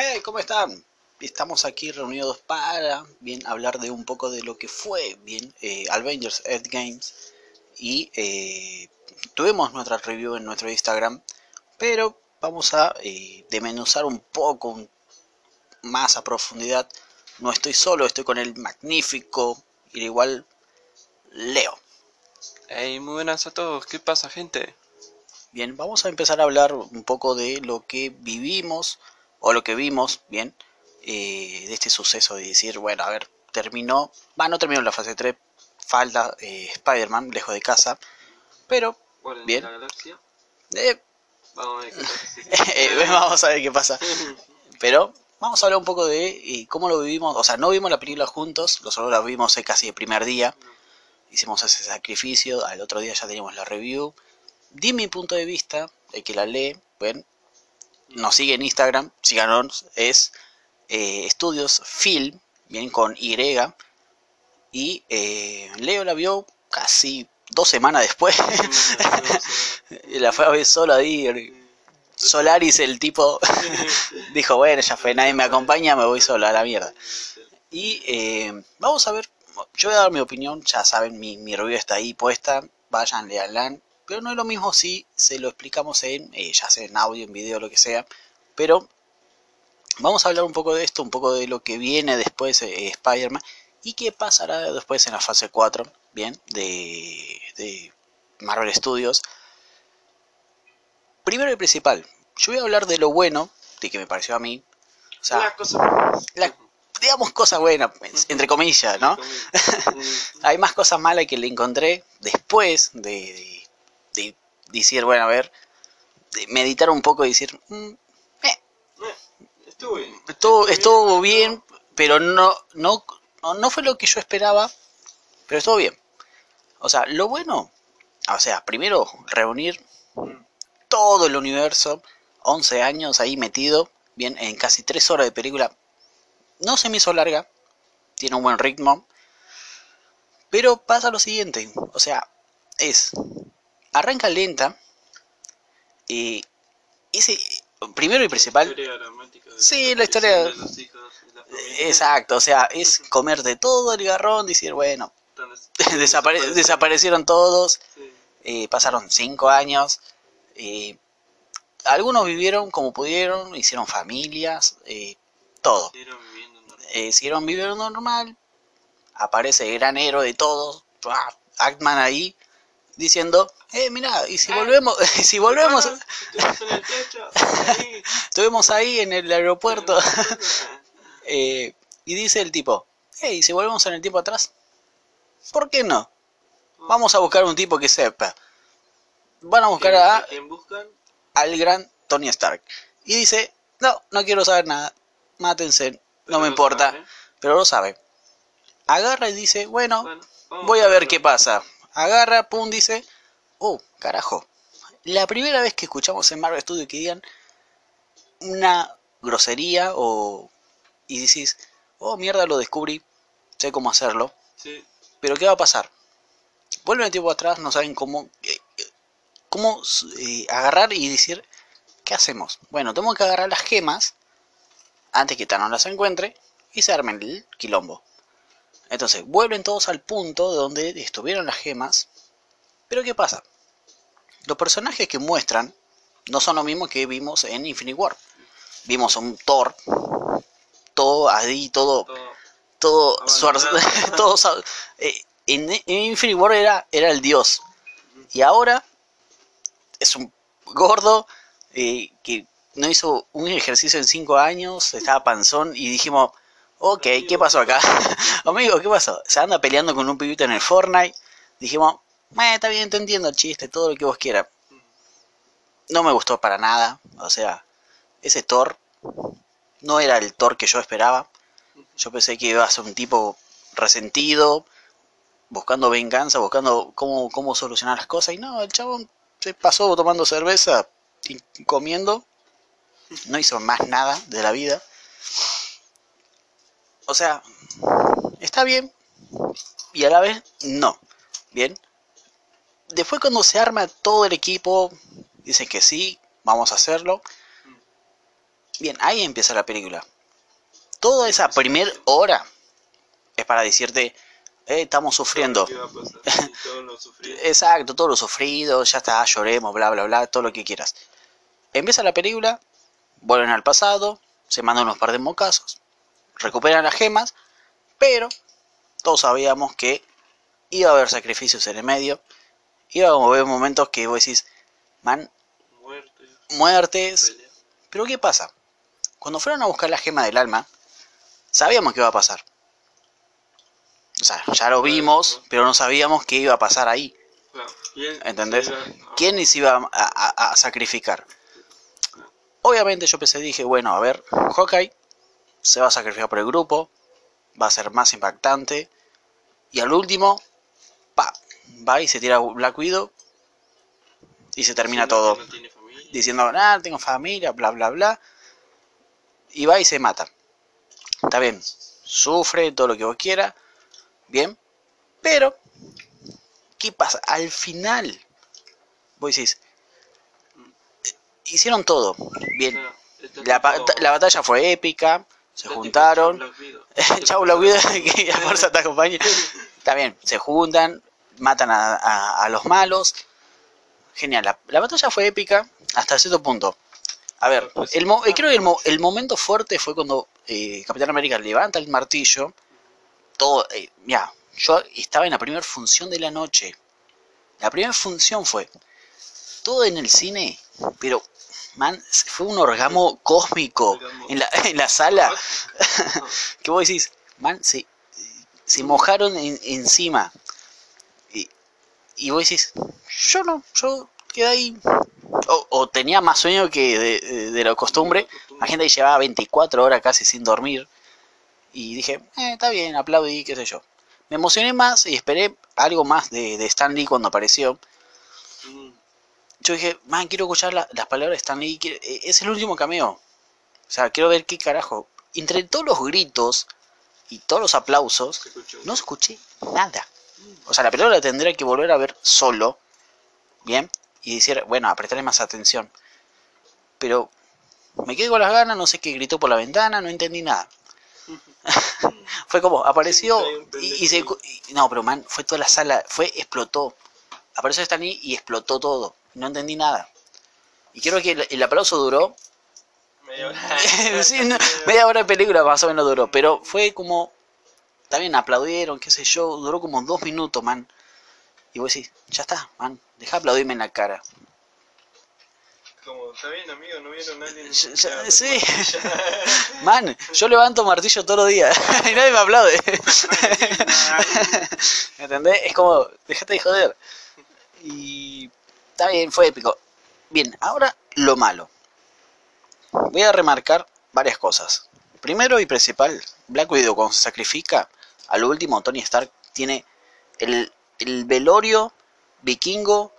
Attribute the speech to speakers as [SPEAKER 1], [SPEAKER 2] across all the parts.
[SPEAKER 1] Hey, ¿cómo están? Estamos aquí reunidos para bien hablar de un poco de lo que fue bien eh, Avengers Games y eh, tuvimos nuestra review en nuestro Instagram, pero vamos a eh, demenuzar un poco más a profundidad. No estoy solo, estoy con el magnífico y igual Leo.
[SPEAKER 2] Hey, muy buenas a todos, ¿qué pasa gente?
[SPEAKER 1] Bien, vamos a empezar a hablar un poco de lo que vivimos o lo que vimos, bien, eh, de este suceso de decir, bueno, a ver, terminó, va, no terminó la fase 3, falta eh, Spider-Man, lejos de casa, pero, bien. Eh, vamos, a ver qué pasa. pero vamos a hablar un poco de cómo lo vivimos, o sea, no vimos la película juntos, nosotros la vimos casi el primer día, hicimos ese sacrificio, al otro día ya teníamos la review, di mi punto de vista, de que la lee, ven, nos sigue en Instagram, síganos, es eh, Estudios Film, bien con Y, y eh, Leo la vio casi dos semanas después, y la fue a ver solo ahí, Solaris el tipo dijo, bueno, ya fue, nadie me acompaña, me voy solo a la mierda. Y eh, vamos a ver, yo voy a dar mi opinión, ya saben, mi, mi review está ahí puesta, vayan, leanla, pero no es lo mismo si se lo explicamos en, eh, ya sea en audio, en video, lo que sea. Pero vamos a hablar un poco de esto, un poco de lo que viene después de eh, Spider-Man y qué pasará después en la fase 4, bien, de, de Marvel Studios. Primero y principal, yo voy a hablar de lo bueno, de que me pareció a mí.
[SPEAKER 2] O sea, la,
[SPEAKER 1] digamos cosas buenas, entre comillas, ¿no? Hay más cosas malas que le encontré después de de decir, bueno, a ver, meditar un poco y decir, mm, eh,
[SPEAKER 2] estuvo bien.
[SPEAKER 1] Estuvo, bien, pero no, no, no fue lo que yo esperaba, pero estuvo bien. O sea, lo bueno, o sea, primero reunir todo el universo, 11 años ahí metido, bien, en casi 3 horas de película. No se me hizo larga, tiene un buen ritmo, pero pasa lo siguiente, o sea, es arranca lenta y ese primero y principal sí la historia exacto o sea es comer de todo el garrón decir bueno desaparecieron todos eh, pasaron cinco años eh, algunos vivieron como pudieron hicieron familias eh, todo. Siguieron viviendo normal. Aparece el gran héroe de todos Actman ahí diciendo eh, mira, y si volvemos, si volvemos, estuvimos ahí en el aeropuerto, eh, y dice el tipo, hey, ¿y si volvemos en el tiempo atrás? ¿Por qué no? Vamos a buscar un tipo que sepa. Van a buscar a, al gran Tony Stark. Y dice, no, no quiero saber nada, mátense, no me importa, pero lo sabe. Agarra y dice, bueno voy a ver qué pasa. Agarra, pum, dice, oh, carajo, la primera vez que escuchamos en Marvel Studios que digan una grosería o y decís, oh mierda, lo descubrí, sé cómo hacerlo. Sí. Pero ¿qué va a pasar? Vuelven el tiempo atrás, no saben cómo, eh, cómo eh, agarrar y decir, ¿qué hacemos? Bueno, tengo que agarrar las gemas antes que Thanos las encuentre y se armen el quilombo. Entonces, vuelven todos al punto donde estuvieron las gemas pero ¿qué pasa? Los personajes que muestran no son los mismos que vimos en Infinity War. Vimos un Thor, todo ahí, todo, todo, todo, eh, en, Infinity War era, era el dios. Y ahora es un gordo eh, que no hizo un ejercicio en cinco años, estaba panzón y dijimos, ok, ¿qué pasó acá? Amigo, ¿qué pasó? Se anda peleando con un pibito en el Fortnite. Dijimos, eh, está bien, te entiendo el chiste, todo lo que vos quieras. No me gustó para nada. O sea, ese Thor no era el Thor que yo esperaba. Yo pensé que iba a ser un tipo resentido, buscando venganza, buscando cómo, cómo solucionar las cosas. Y no, el chabón se pasó tomando cerveza y comiendo. No hizo más nada de la vida. O sea, está bien y a la vez no. Bien, después cuando se arma todo el equipo, dicen que sí, vamos a hacerlo. Bien, ahí empieza la película. Toda esa primera hora es para decirte, eh, estamos sufriendo. Exacto, todo lo sufrido, ya está, lloremos, bla, bla, bla, todo lo que quieras. Empieza la película, vuelven al pasado, se mandan unos par de mocazos, recuperan las gemas, pero todos sabíamos que iba a haber sacrificios en el medio, iba a haber momentos que vos decís, man,
[SPEAKER 2] Muerte,
[SPEAKER 1] muertes,
[SPEAKER 2] pelea.
[SPEAKER 1] pero ¿qué pasa? Cuando fueron a buscar la gema del alma, sabíamos que iba a pasar. O sea, ya lo vimos, pero no sabíamos qué iba a pasar ahí.
[SPEAKER 2] Claro, ¿quién
[SPEAKER 1] ¿Entendés?
[SPEAKER 2] se iba a-
[SPEAKER 1] ¿Quién se iba a, a- a sacrificar? Obviamente yo pensé, dije, bueno, a ver, Hawkeye se va a sacrificar por el grupo, va a ser más impactante, y al último, pa, va y se tira Black Widow y se termina todo.
[SPEAKER 2] no.
[SPEAKER 1] Diciendo, ah, tengo familia, bla, bla, bla, y va y se mata. Está bien, sufre todo lo que vos quieras, bien, pero, ¿qué pasa? Al final, vos decís, hicieron todo, bien, la, la batalla fue épica, se juntaron, chau la vida, que la fuerza te acompañe, está bien, se juntan, matan a, a- a los malos, genial, la, la batalla fue épica hasta cierto punto. A ver, el mo- eh, creo que el, mo- el momento fuerte fue cuando eh, Capitán América levanta el martillo, todo, eh, mira, yo estaba en la primera función de la noche, la primera función fue todo en el cine, pero man, fue un orgasmo cósmico en la, en la sala que vos decís, man, se, se mojaron en- encima. Y, y vos decís, yo no, yo quedé ahí. O, o tenía más sueño que de, de- la costumbre. La gente llevaba 24 horas casi sin dormir. Y dije, eh, está bien, aplaudí, qué sé yo. Me emocioné más y esperé algo más de, de Stan Lee cuando apareció. Yo dije, man, quiero escuchar la- las palabras de Stan Lee. quiero- eh, es el último cameo. O sea, quiero ver qué carajo. Entre todos los gritos y todos los aplausos, no escuché nada. O sea, la película la tendría que volver a ver solo, ¿bien? Y decir, bueno, apretarle más atención. Pero me quedé con las ganas, no sé qué gritó por la ventana, no entendí nada. fue como, apareció y, y se... y- no, pero man, fue toda la sala, fue, explotó. Apareció Stan Lee y explotó todo. No entendí nada. Y creo que el, el aplauso duró
[SPEAKER 2] Media hora.
[SPEAKER 1] sí, no, media hora de película más o menos duró, pero fue como, también aplaudieron, qué sé yo, duró como dos minutos, man. Y vos decís, ya está, man, deja de aplaudirme en la cara.
[SPEAKER 2] Como, está bien, amigo, no vieron a alguien.
[SPEAKER 1] Ya- ya-
[SPEAKER 2] Ya,
[SPEAKER 1] sí. Man, yo levanto martillo todos los días y nadie me aplaude. ¿Me ¿Entendés? Es como, dejate de joder. Y está bien, fue épico. Bien, ahora lo malo. Voy a remarcar varias cosas. Primero y principal, Black Widow cuando se sacrifica, al último Tony Stark tiene el, el velorio vikingo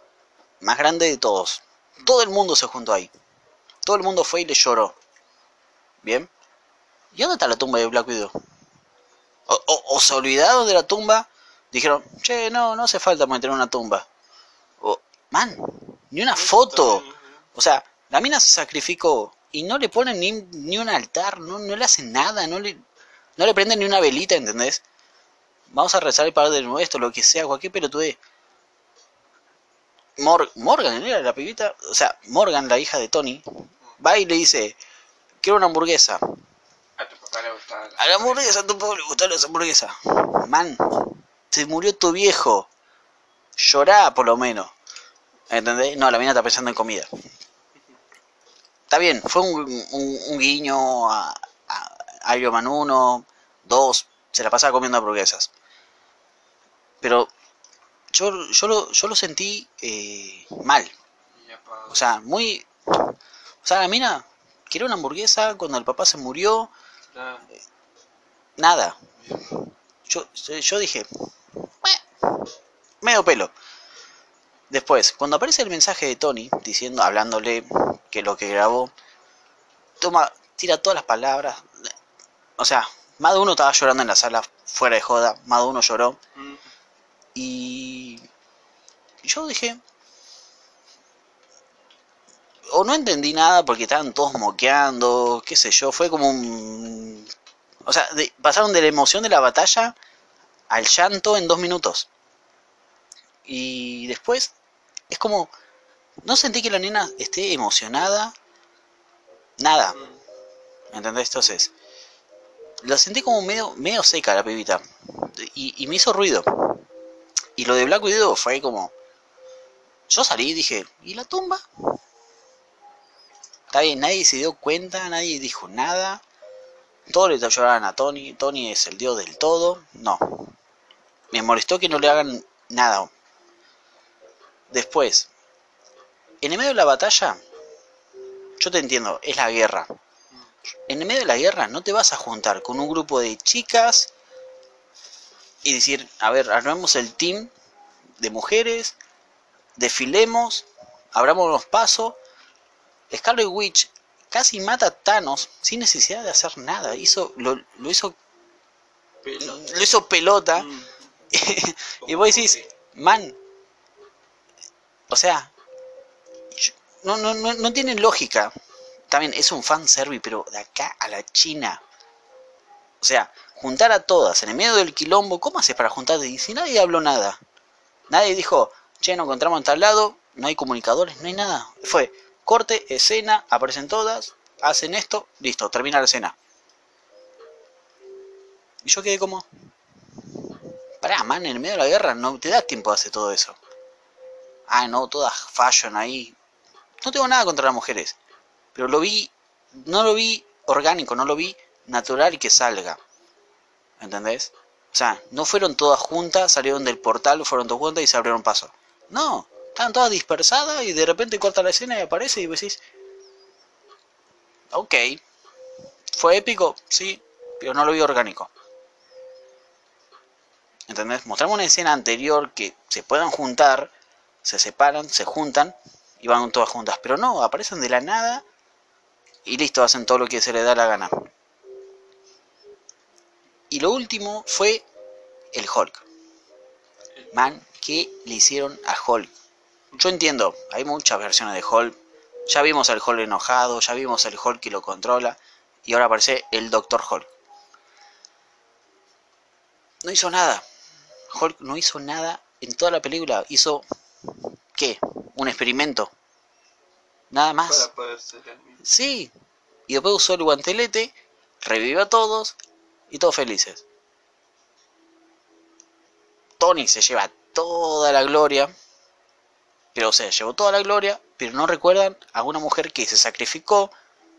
[SPEAKER 1] más grande de todos. Todo el mundo se juntó ahí. Todo el mundo fue y le lloró. ¿Bien? ¿Y dónde está la tumba de Black Widow? O, o- o se olvidaron de la tumba. Dijeron, che, no, no hace falta meter una tumba. Man, ni una foto. O sea, la mina se sacrificó y no le ponen ni, ni un altar, no, no le hacen nada, no le, no le prenden ni una velita, ¿entendés? Vamos a rezar el Padre Nuestro, lo que sea, cualquier pelotudez. Mor- Morgan era la pibita, o sea, Morgan, la hija de Tony, va y le dice, quiero una hamburguesa.
[SPEAKER 2] A tu papá le gustaba la-
[SPEAKER 1] A la hamburguesa, a tu pueblo le gustan las hamburguesas. Man, se murió tu viejo. Llorá por lo menos. ¿Entendés? No, la mina está pensando en comida. Está bien, fue un, un- un guiño a, a, a Iron Man 1, 2, se la pasaba comiendo hamburguesas. Pero yo, yo, lo, yo lo sentí eh, mal. O sea, muy... O sea, la mina quiere una hamburguesa cuando el papá se murió. Nada. Yo, yo dije, "Meh, medio pelo. Después, cuando aparece el mensaje de Tony diciendo, hablándole que lo que grabó, toma, tira todas las palabras. O sea, más de uno estaba llorando en la sala, fuera de joda, más de uno lloró.
[SPEAKER 2] Mm,
[SPEAKER 1] Y yo dije, o no entendí nada porque estaban todos moqueando, qué sé yo, fue como un... O sea, de- pasaron de la emoción de la batalla al llanto en dos minutos. Y después es como... No sentí que la nena esté emocionada. Nada. ¿Me entendés? Entonces... La sentí como medio, medio seca la pibita. Y, y me hizo ruido. Y lo de Black Widow fue como... Yo salí y dije, ¿y la tumba? Está bien, nadie se dio cuenta, nadie dijo nada. Todos le lloraban a Tony. Tony es el dios del todo. No. Me molestó que no le hagan nada. Después, en el medio de la batalla, yo te entiendo, es la guerra. En el medio de la guerra no te vas a juntar con un grupo de chicas y decir, a ver, armemos el team de mujeres, desfilemos, abramos paso. Scarlet Witch casi mata a Thanos sin necesidad de hacer nada. Hizo, lo, lo hizo, lo hizo pelota.
[SPEAKER 2] Mm.
[SPEAKER 1] y vos decís, man, o sea, no, no, no, no tiene lógica. También es un fanservice, pero de acá a la China. O sea, juntar a todas en el medio del quilombo, ¿cómo haces para juntarte? Y si nadie habló nada, nadie dijo, che, nos encontramos en tal lado, no hay comunicadores, no hay nada. Fue corte, escena, aparecen todas, hacen esto, listo, termina la escena. Y yo quedé como, pará, man, en el medio de la guerra no te da tiempo de hacer todo eso. Ah, no, todas fashion ahí. No tengo nada contra las mujeres, pero lo vi, no lo vi orgánico, no lo vi natural y que salga. ¿Entendés? O sea, no fueron todas juntas, salieron del portal, fueron todas juntas y se abrieron paso. No, estaban todas dispersadas y de repente corta la escena y aparece y decís, ok, fue épico, sí, pero no lo vi orgánico. ¿Entendés? Mostramos una escena anterior que se puedan juntar, se separan, se juntan y van todas juntas. Pero no, aparecen de la nada y listo, hacen todo lo que se les da la gana. Y lo último fue el Hulk. Man, ¿qué le hicieron a Hulk? Yo entiendo, hay muchas versiones de Hulk. Ya vimos al Hulk enojado, ya vimos al Hulk que lo controla. Y ahora aparece el Doctor Hulk. No hizo nada. Hulk no hizo nada en toda la película. Hizo, ¿qué? Un experimento. Nada más.
[SPEAKER 2] Para poder ser el mismo.
[SPEAKER 1] Sí. Y después usó el guantelete, revivió a todos y todos felices. Tony se lleva toda la gloria. Pero o sea, llevó toda la gloria, pero no recuerdan a una mujer que se sacrificó.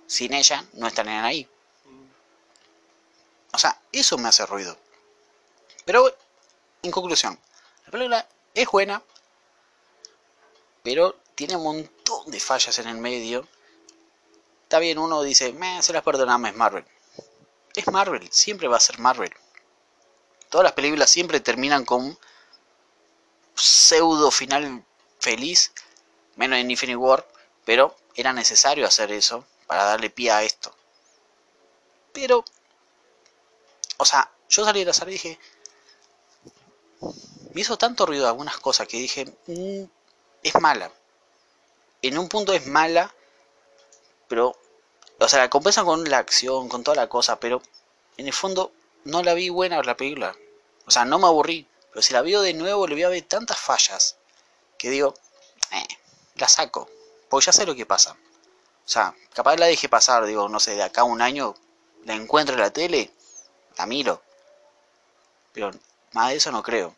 [SPEAKER 1] Sin ella no estarían ahí. O sea, eso me hace ruido. Pero, en conclusión, la película es buena, pero tiene un montón de fallas en el medio. Está bien, uno dice, me se las perdonamos, es Marvel. Es Marvel, siempre va a ser Marvel. Todas las películas siempre terminan con pseudo final feliz, menos en Infinity War, pero era necesario hacer eso para darle pie a esto. Pero, o sea, yo salí de la sala y dije, me hizo tanto ruido algunas cosas que dije, "Mm, es mala. En un punto es mala, pero, o sea, la compensan con la acción, con toda la cosa, pero en el fondo no la vi buena la película. O sea, no me aburrí, pero si la veo de nuevo le voy a ver tantas fallas que digo, eh, la saco, porque ya sé lo que pasa. O sea, capaz la dejé pasar, digo, no sé, de acá a un año la encuentro en la tele, la miro. Pero más de eso no creo.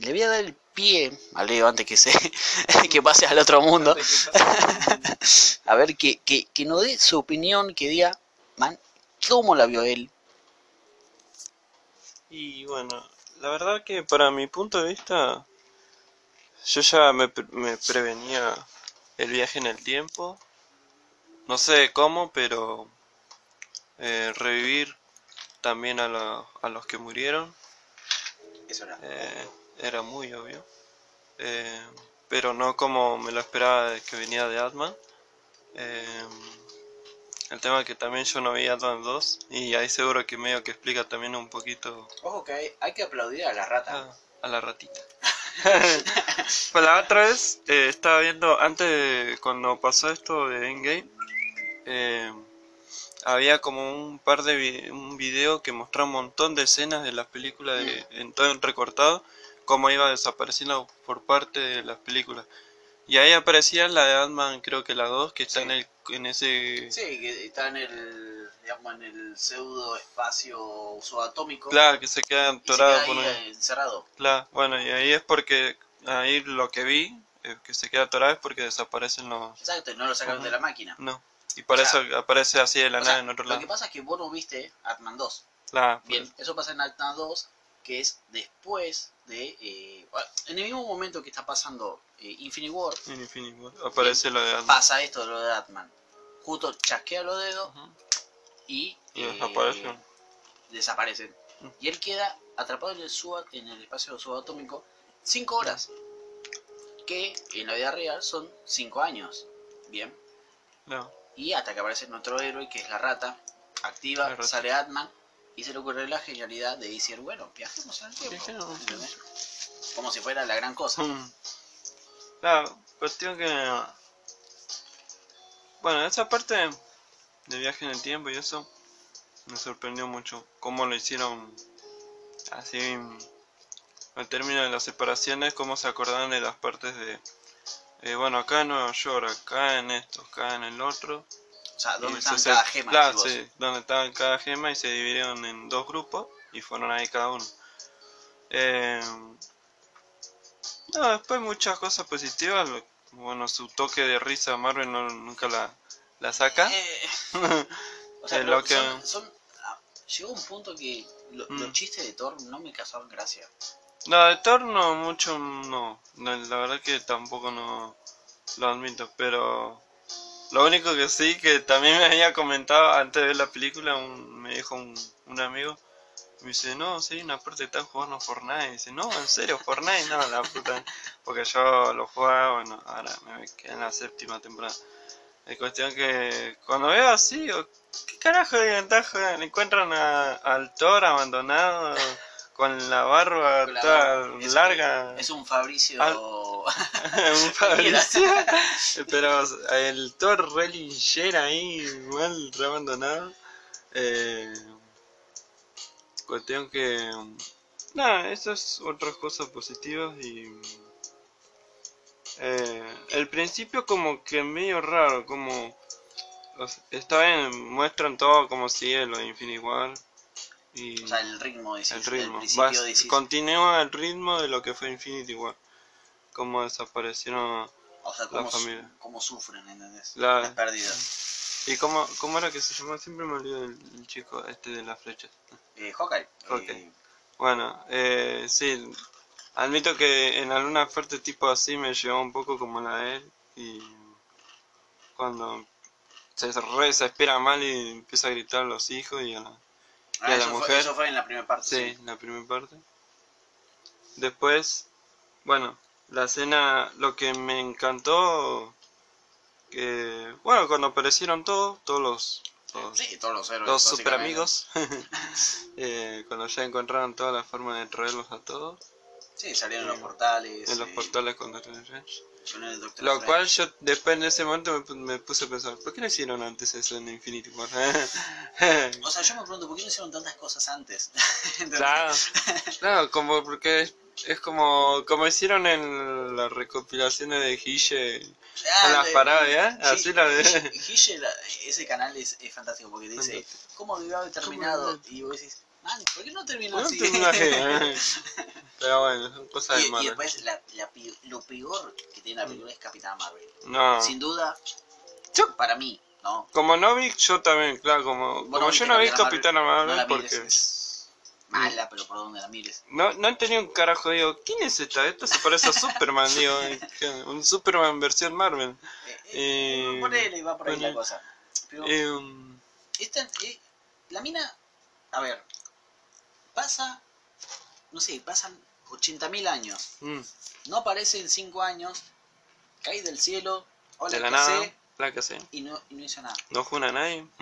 [SPEAKER 1] Le voy a dar el pie a Leo antes que se que pase al otro mundo. a ver que, que, que nos dé su opinión, que diga, man, ¿cómo la vio él?
[SPEAKER 2] Y bueno, la verdad que para mi punto de vista, yo ya me, pre- me prevenía el viaje en el tiempo. No sé cómo, pero eh, revivir también a, la- a los que murieron
[SPEAKER 1] Eso era.
[SPEAKER 2] eh, era muy obvio. Eh, pero no como me lo esperaba que venía de Atman. Eh, el tema que también yo no vi Atman 2 y ahí seguro que medio que explica también un poquito
[SPEAKER 1] Ojo que hay, hay que aplaudir a la rata.
[SPEAKER 2] a, a la ratita. pues la otra vez eh, estaba viendo, antes de cuando pasó esto de Endgame, eh, había como un par de vi- un video que mostraba un montón de escenas de las películas de, en todo en recortado, cómo iba desapareciendo por parte de las películas. Y ahí aparecía la de Ant-Man, creo que la 2, que está
[SPEAKER 1] Sí.
[SPEAKER 2] en, el, en ese...
[SPEAKER 1] Sí, que está en el, digamos, en el pseudo espacio subatómico.
[SPEAKER 2] Claro, que se queda atorado por
[SPEAKER 1] ahí
[SPEAKER 2] un-
[SPEAKER 1] encerrado.
[SPEAKER 2] Claro, bueno, y ahí es porque, ahí lo que vi, eh, que se queda atorado es porque desaparecen los...
[SPEAKER 1] Exacto, y no lo sacaron de la máquina.
[SPEAKER 2] No, y por
[SPEAKER 1] O sea,
[SPEAKER 2] eso aparece así de la
[SPEAKER 1] sea,
[SPEAKER 2] nada en otro
[SPEAKER 1] lo
[SPEAKER 2] lado.
[SPEAKER 1] que pasa es que vos no viste Ant-Man 2.
[SPEAKER 2] Claro,
[SPEAKER 1] Bien, eso pasa en Ant-Man 2, que es después de... eh, bueno, en el mismo momento que está pasando eh, Infinity War,
[SPEAKER 2] en Infinity War aparece lo de Ant-Man.
[SPEAKER 1] pasa esto de lo de Ant-Man. Justo chasquea los dedos y...
[SPEAKER 2] Y
[SPEAKER 1] eh,
[SPEAKER 2] desaparecen. Mm.
[SPEAKER 1] Y él queda atrapado en el, suba- en el espacio subatómico 5 horas. Que en la vida real son 5 años. Bien.
[SPEAKER 2] No,
[SPEAKER 1] Y hasta que aparece nuestro héroe, que es la rata, activa,
[SPEAKER 2] La rata.
[SPEAKER 1] sale Atman y se le ocurre la genialidad de decir, bueno, viajemos en el tiempo. Como si fuera la gran cosa.
[SPEAKER 2] Mm. Claro, cuestión que... Bueno, esa parte de viaje en el tiempo y eso me sorprendió mucho. Cómo lo hicieron así al término de las separaciones, cómo se acordaban de las partes de... eh, bueno, acá en Nueva York, acá en esto, acá en el otro.
[SPEAKER 1] O sea, ¿dónde
[SPEAKER 2] se-
[SPEAKER 1] cada gema?
[SPEAKER 2] Claro, sí, donde estaban cada gema y se dividieron en dos grupos y fueron ahí cada uno. Eh, no, después muchas cosas positivas. Bueno, su toque de risa Marvel no, nunca la, la saca.
[SPEAKER 1] Eh, o sea,
[SPEAKER 2] Eh,
[SPEAKER 1] pero
[SPEAKER 2] lo que-
[SPEAKER 1] son, son- ah, llegó un punto que lo-
[SPEAKER 2] Mm.
[SPEAKER 1] los chistes de Thor no me causaban gracia.
[SPEAKER 2] No, de Thor no, mucho no. No, La verdad que tampoco no lo admito, pero lo único que sí que también me había comentado antes de ver la película, un- me dijo un, un amigo, me dice, no, sí, una parte están jugando Fortnite, y dice, no, en serio, Fortnite, no, la puta, porque yo lo jugaba, bueno, ahora me quedé en la séptima temporada. Es cuestión que cuando veo así, ¿qué carajo de ventaja encuentran a- al Thor abandonado? Con la barba
[SPEAKER 1] Con la. Es-
[SPEAKER 2] larga.
[SPEAKER 1] Es un Fabricio.
[SPEAKER 2] Al- un Fabricio. Pero el Thor re linchera ahí, mal re abandonado. Eh, cuestión que. Nada, esas otras cosas positivas y. Eh, el principio como que medio raro, como. o sea, Está bien, muestran todo como sigue lo de Infinity War. Y
[SPEAKER 1] o sea, el ritmo, decís,
[SPEAKER 2] el ritmo.
[SPEAKER 1] principio
[SPEAKER 2] Vas-
[SPEAKER 1] decís,
[SPEAKER 2] continúa el ritmo de lo que fue Infinity War. Como desaparecieron.
[SPEAKER 1] o sea,
[SPEAKER 2] la
[SPEAKER 1] cómo, su-
[SPEAKER 2] familia.
[SPEAKER 1] cómo sufren, ¿entendés?
[SPEAKER 2] La-
[SPEAKER 1] Las pérdidas.
[SPEAKER 2] ¿Y cómo, cómo era que se llamaba? Siempre me olvido el, el chico este de las flechas.
[SPEAKER 1] Eh, Hawkeye.
[SPEAKER 2] Hawkeye.
[SPEAKER 1] eh,
[SPEAKER 2] Bueno, eh, sí, admito que en alguna parte tipo así me llevó un poco como la de él. Y cuando se re desespera mal y empieza a gritar a los hijos y a la,
[SPEAKER 1] ah,
[SPEAKER 2] la
[SPEAKER 1] eso, fue,
[SPEAKER 2] mujer?
[SPEAKER 1] eso fue en la primera parte.
[SPEAKER 2] Sí,
[SPEAKER 1] sí.
[SPEAKER 2] la primera parte. Después, bueno, la escena, lo que me encantó, que, bueno, cuando aparecieron todos, todos los,
[SPEAKER 1] Sí, todos los héroes.
[SPEAKER 2] los super amigos, eh, cuando ya encontraron toda la forma de traerlos a todos,
[SPEAKER 1] Sí, salieron
[SPEAKER 2] Sí.
[SPEAKER 1] los portales.
[SPEAKER 2] en los
[SPEAKER 1] eh,
[SPEAKER 2] portales con Doctor Lo cual yo después en ese momento me, me puse a pensar, ¿por qué no hicieron antes eso en Infinity War?
[SPEAKER 1] O sea, yo me pregunto, ¿por qué no hicieron tantas cosas antes?
[SPEAKER 2] Claro, claro, como porque es, es como como hicieron en las recopilaciones de Guille
[SPEAKER 1] Ah,
[SPEAKER 2] en las
[SPEAKER 1] de-
[SPEAKER 2] parodias,
[SPEAKER 1] sí,
[SPEAKER 2] así la de
[SPEAKER 1] la- ese canal es, es fantástico porque dice,
[SPEAKER 2] Fantástico.
[SPEAKER 1] ¿cómo debió haber terminado? Y vos decís, man, ¿por qué no terminó
[SPEAKER 2] No
[SPEAKER 1] así?
[SPEAKER 2] terminó así. Pero bueno, son cosas de
[SPEAKER 1] y, y
[SPEAKER 2] Marvel.
[SPEAKER 1] después, la, lo peor que tiene la película es Capitán Marvel.
[SPEAKER 2] No,
[SPEAKER 1] Sin duda,
[SPEAKER 2] Yo-
[SPEAKER 1] para mí, ¿no?
[SPEAKER 2] como no vi, yo también, claro, como, como yo no vi
[SPEAKER 1] Capitana Marvel,
[SPEAKER 2] Marvel
[SPEAKER 1] no mires,
[SPEAKER 2] porque
[SPEAKER 1] es mala, pero por donde la mires.
[SPEAKER 2] no, no tenía un carajo, digo, ¿quién es esta? Esta se parece a Superman, digo, un Superman versión Marvel.
[SPEAKER 1] Eh,
[SPEAKER 2] Eh,
[SPEAKER 1] eh, ponele, va por ahí la cosa. Pero
[SPEAKER 2] Eh,
[SPEAKER 1] esta, eh, la mina, a ver, pasa, no sé, pasan 80.000 años.
[SPEAKER 2] mm,
[SPEAKER 1] No aparece en 5 años, cae del cielo, hola,
[SPEAKER 2] de la
[SPEAKER 1] ¿qué
[SPEAKER 2] nada, la que sé.
[SPEAKER 1] Y no, y no hizo nada.
[SPEAKER 2] No juna a nadie.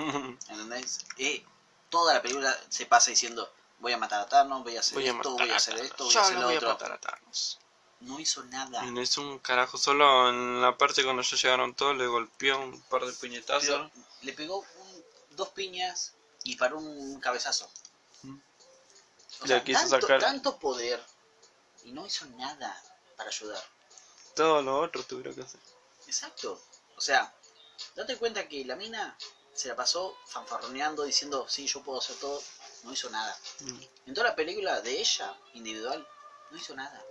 [SPEAKER 1] ¿Entendés? Eh, toda la película se pasa diciendo, voy a matar a Thanos, voy a hacer
[SPEAKER 2] Voy a
[SPEAKER 1] esto, voy a
[SPEAKER 2] a
[SPEAKER 1] hacer esto, voy
[SPEAKER 2] Yo
[SPEAKER 1] a hacer lo
[SPEAKER 2] voy a
[SPEAKER 1] otro.
[SPEAKER 2] matar a Thanos.
[SPEAKER 1] no hizo nada.
[SPEAKER 2] Y no hizo un carajo, solo en la parte cuando ya llegaron todos le golpeó un par de puñetazos.
[SPEAKER 1] Pero le pegó un- dos piñas y paró un cabezazo. O
[SPEAKER 2] Le
[SPEAKER 1] sea,
[SPEAKER 2] quiso
[SPEAKER 1] tanto,
[SPEAKER 2] sacar-
[SPEAKER 1] tanto poder y no hizo nada para ayudar.
[SPEAKER 2] Todo lo otro tuvieron que hacer.
[SPEAKER 1] Exacto. O sea, date cuenta que la mina se la pasó fanfarroneando diciendo, sí, yo puedo hacer todo. No hizo nada.
[SPEAKER 2] Mm.
[SPEAKER 1] En toda la película de ella, individual, no hizo nada.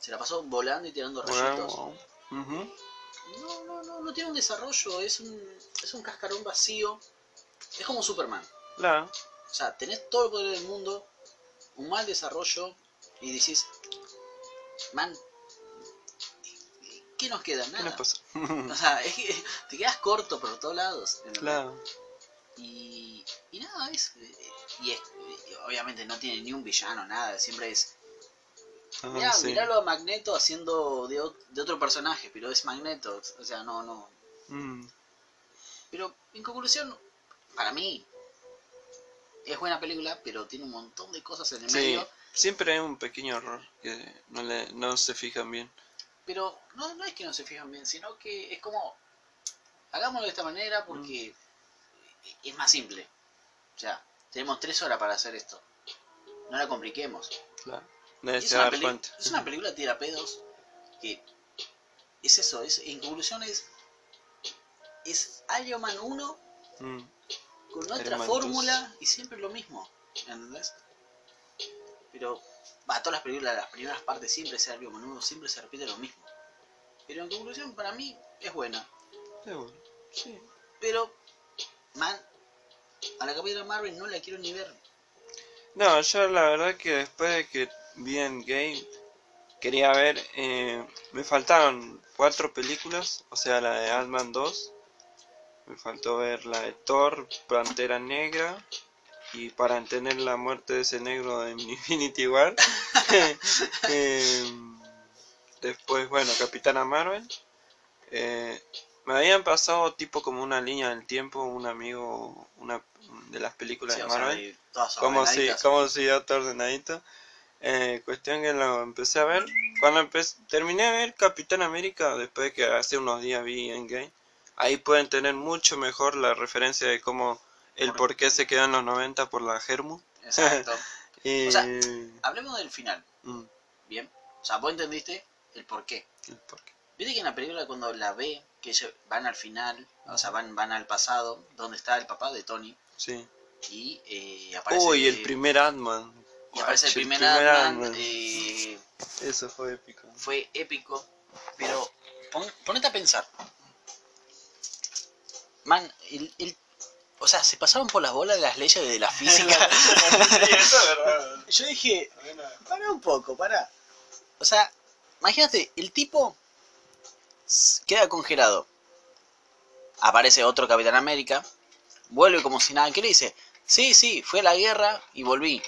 [SPEAKER 1] Se la pasó volando y tirando rayitos.
[SPEAKER 2] Bueno, ujú.
[SPEAKER 1] No, no, no, no tiene un desarrollo, es un, es un cascarón vacío. Es como Superman.
[SPEAKER 2] La,
[SPEAKER 1] O sea, tenés todo el poder del mundo, un mal desarrollo, y decís, man, ¿qué nos queda?
[SPEAKER 2] ¿qué
[SPEAKER 1] Nada.
[SPEAKER 2] nos pasa?
[SPEAKER 1] O sea, es que te quedas corto por todos lados.
[SPEAKER 2] Claro.
[SPEAKER 1] Y, y nada, es, y es- y obviamente no tiene ni un villano, nada, siempre es...
[SPEAKER 2] Ah,
[SPEAKER 1] Mirá,
[SPEAKER 2] sí.
[SPEAKER 1] miralo a Magneto haciendo de otro personaje, pero es Magneto, o sea, no, no.
[SPEAKER 2] Mm,
[SPEAKER 1] Pero en conclusión, para mí, es buena película, pero tiene un montón de cosas en el
[SPEAKER 2] Sí,
[SPEAKER 1] medio.
[SPEAKER 2] siempre hay un pequeño error que no, le, no se fijan bien.
[SPEAKER 1] Pero no, no es que no se fijan bien, sino que es como, hagámoslo de esta manera porque es más simple. O sea, tenemos tres horas para hacer esto. No la compliquemos.
[SPEAKER 2] Claro.
[SPEAKER 1] Es una, es una película tira pedos que es eso, es, en conclusión es, es Iron Man 1
[SPEAKER 2] Mm,
[SPEAKER 1] con otra fórmula y siempre lo mismo, ¿entendés? Pero, va, todas las películas, las primeras partes siempre es Iron Man 1, siempre se repite lo mismo. Pero en conclusión, para mí es buena.
[SPEAKER 2] qué bueno. Sí.
[SPEAKER 1] Pero, man, a la Capitana Marvel no la quiero ni ver.
[SPEAKER 2] No, yo la verdad que después de que vi en Game quería ver, eh, me faltaron cuatro películas, o sea, la de Ant-Man 2, me faltó ver la de Thor, Pantera Negra, y para entender la muerte de ese negro de Infinity War, Em, después, bueno, Capitana Marvel, eh, me habían pasado tipo como una línea del tiempo, un amigo, una de las películas
[SPEAKER 1] Sí,
[SPEAKER 2] de
[SPEAKER 1] sea,
[SPEAKER 2] Marvel. Como si, como si ya todo ordenadito. Eh, cuestión que lo empecé a ver. Cuando empecé, terminé de ver Capitán América, después de que hace unos días vi Endgame, ahí pueden tener mucho mejor la referencia de cómo el
[SPEAKER 1] Por-
[SPEAKER 2] por qué se quedó en los 90 por la Germu.
[SPEAKER 1] Exacto.
[SPEAKER 2] Y,
[SPEAKER 1] O sea, Hablemos del final,
[SPEAKER 2] mm,
[SPEAKER 1] ¿bien? O sea, vos entendiste el por qué.
[SPEAKER 2] el por qué.
[SPEAKER 1] Viste que en la película cuando la ve, que ellos van al final, o sea, van, van al pasado, donde está el papá de Tony,
[SPEAKER 2] Sí.
[SPEAKER 1] y eh, aparece...
[SPEAKER 2] Uy, el primer Ant-Man.
[SPEAKER 1] y aparece el primer Ant-Man,
[SPEAKER 2] Ant-Man.
[SPEAKER 1] eh,
[SPEAKER 2] Eso fue épico.
[SPEAKER 1] fue épico, pero pon- ponete a pensar. Man, el, el- o sea, se pasaron por las bolas de las leyes de la física. Yo dije, para un poco, para. O sea, imagínate, el tipo queda congelado. Aparece otro Capitán América, vuelve como si nada, ¿qué le dice? Sí, sí, fue a la guerra y volví.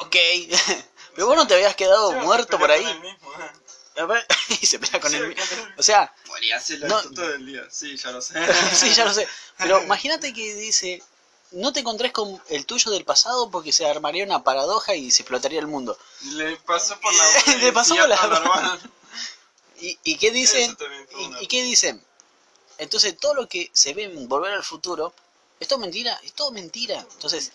[SPEAKER 1] Ok, pero vos no te habías quedado
[SPEAKER 2] Sí,
[SPEAKER 1] muerto por ahí.
[SPEAKER 2] mismo, eh.
[SPEAKER 1] y se pelea con
[SPEAKER 2] Sí,
[SPEAKER 1] el... O sea,
[SPEAKER 2] Podría hacerlo
[SPEAKER 1] No.
[SPEAKER 2] todo el día. Sí, ya lo sé.
[SPEAKER 1] sí, ya lo sé. Pero imagínate que dice, no te encontrés con el tuyo del pasado porque se armaría una paradoja y se explotaría el mundo.
[SPEAKER 2] Le pasó por la
[SPEAKER 1] Le pasó por la. ¿Y, y qué dicen? ¿Y, y qué dicen? Entonces todo lo que se ve en Volver al Futuro, ¿es todo mentira? Es todo mentira. Entonces,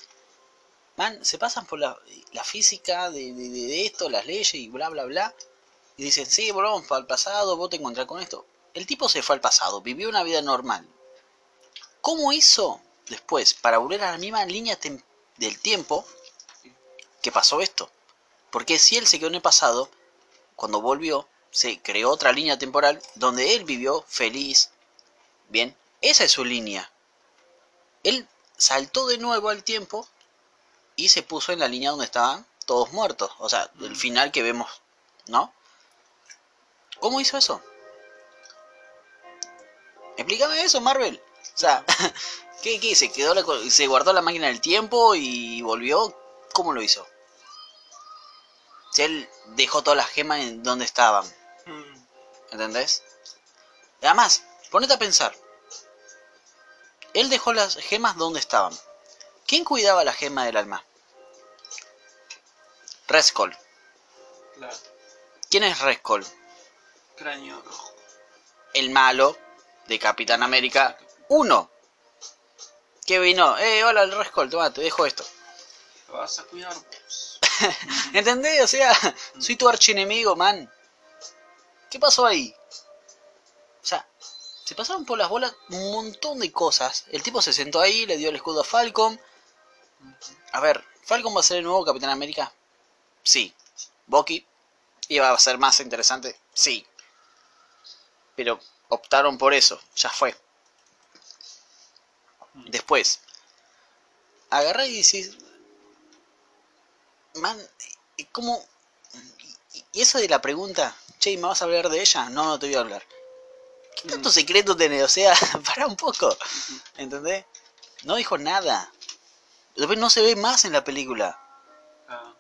[SPEAKER 1] man, se pasan por la, la física de, de- de- de esto, las leyes y bla, bla, bla. Y dicen, sí, volvamos para el pasado, vos te encontrás con esto. El tipo se fue al pasado, vivió una vida normal. ¿Cómo hizo después para volver a la misma línea del tiempo que pasó esto? Porque si él se quedó en el pasado, cuando volvió, se creó otra línea temporal donde él vivió feliz. Bien, esa es su línea. Él saltó de nuevo al tiempo y se puso en la línea donde estaban todos muertos. O sea, el final que vemos, ¿no? ¿Cómo hizo eso? Explícame eso, Marvel. O sea, ¿qué, qué? ¿Se, quedó la co- ¿Se guardó la máquina del tiempo y volvió? ¿Cómo lo hizo? Si él dejó todas las gemas en donde estaban.
[SPEAKER 2] Mm,
[SPEAKER 1] ¿Entendés? Además, ponete a pensar. Él dejó las gemas donde estaban. ¿Quién cuidaba la gema del alma? Rescol.
[SPEAKER 2] Claro.
[SPEAKER 1] ¿Quién es Red Skull?
[SPEAKER 2] Cráneo rojo.
[SPEAKER 1] El malo de Capitán América 1. Que vino, eh, hola el toma, te dejo esto.
[SPEAKER 2] Lo vas a cuidar vos.
[SPEAKER 1] ¿Entendés? O sea, soy tu archienemigo, man. ¿Qué pasó ahí? O sea, se pasaron por las bolas un montón de cosas. El tipo se sentó ahí, le dio el escudo a Falcon. A ver, ¿Falcon va a ser el nuevo Capitán América? Sí. ¿Bucky? ¿Iba a ser más interesante? Sí. Pero optaron por eso, ya fue. Después, agarrá y decís, man, ¿y ¿cómo? Y- eso de la pregunta, che, ¿me vas a hablar de ella? No, no te voy a hablar. ¿Qué tanto secreto tenés? O sea, para un poco, ¿entendés? No dijo nada. Después no se ve más en la película,
[SPEAKER 2] Ah,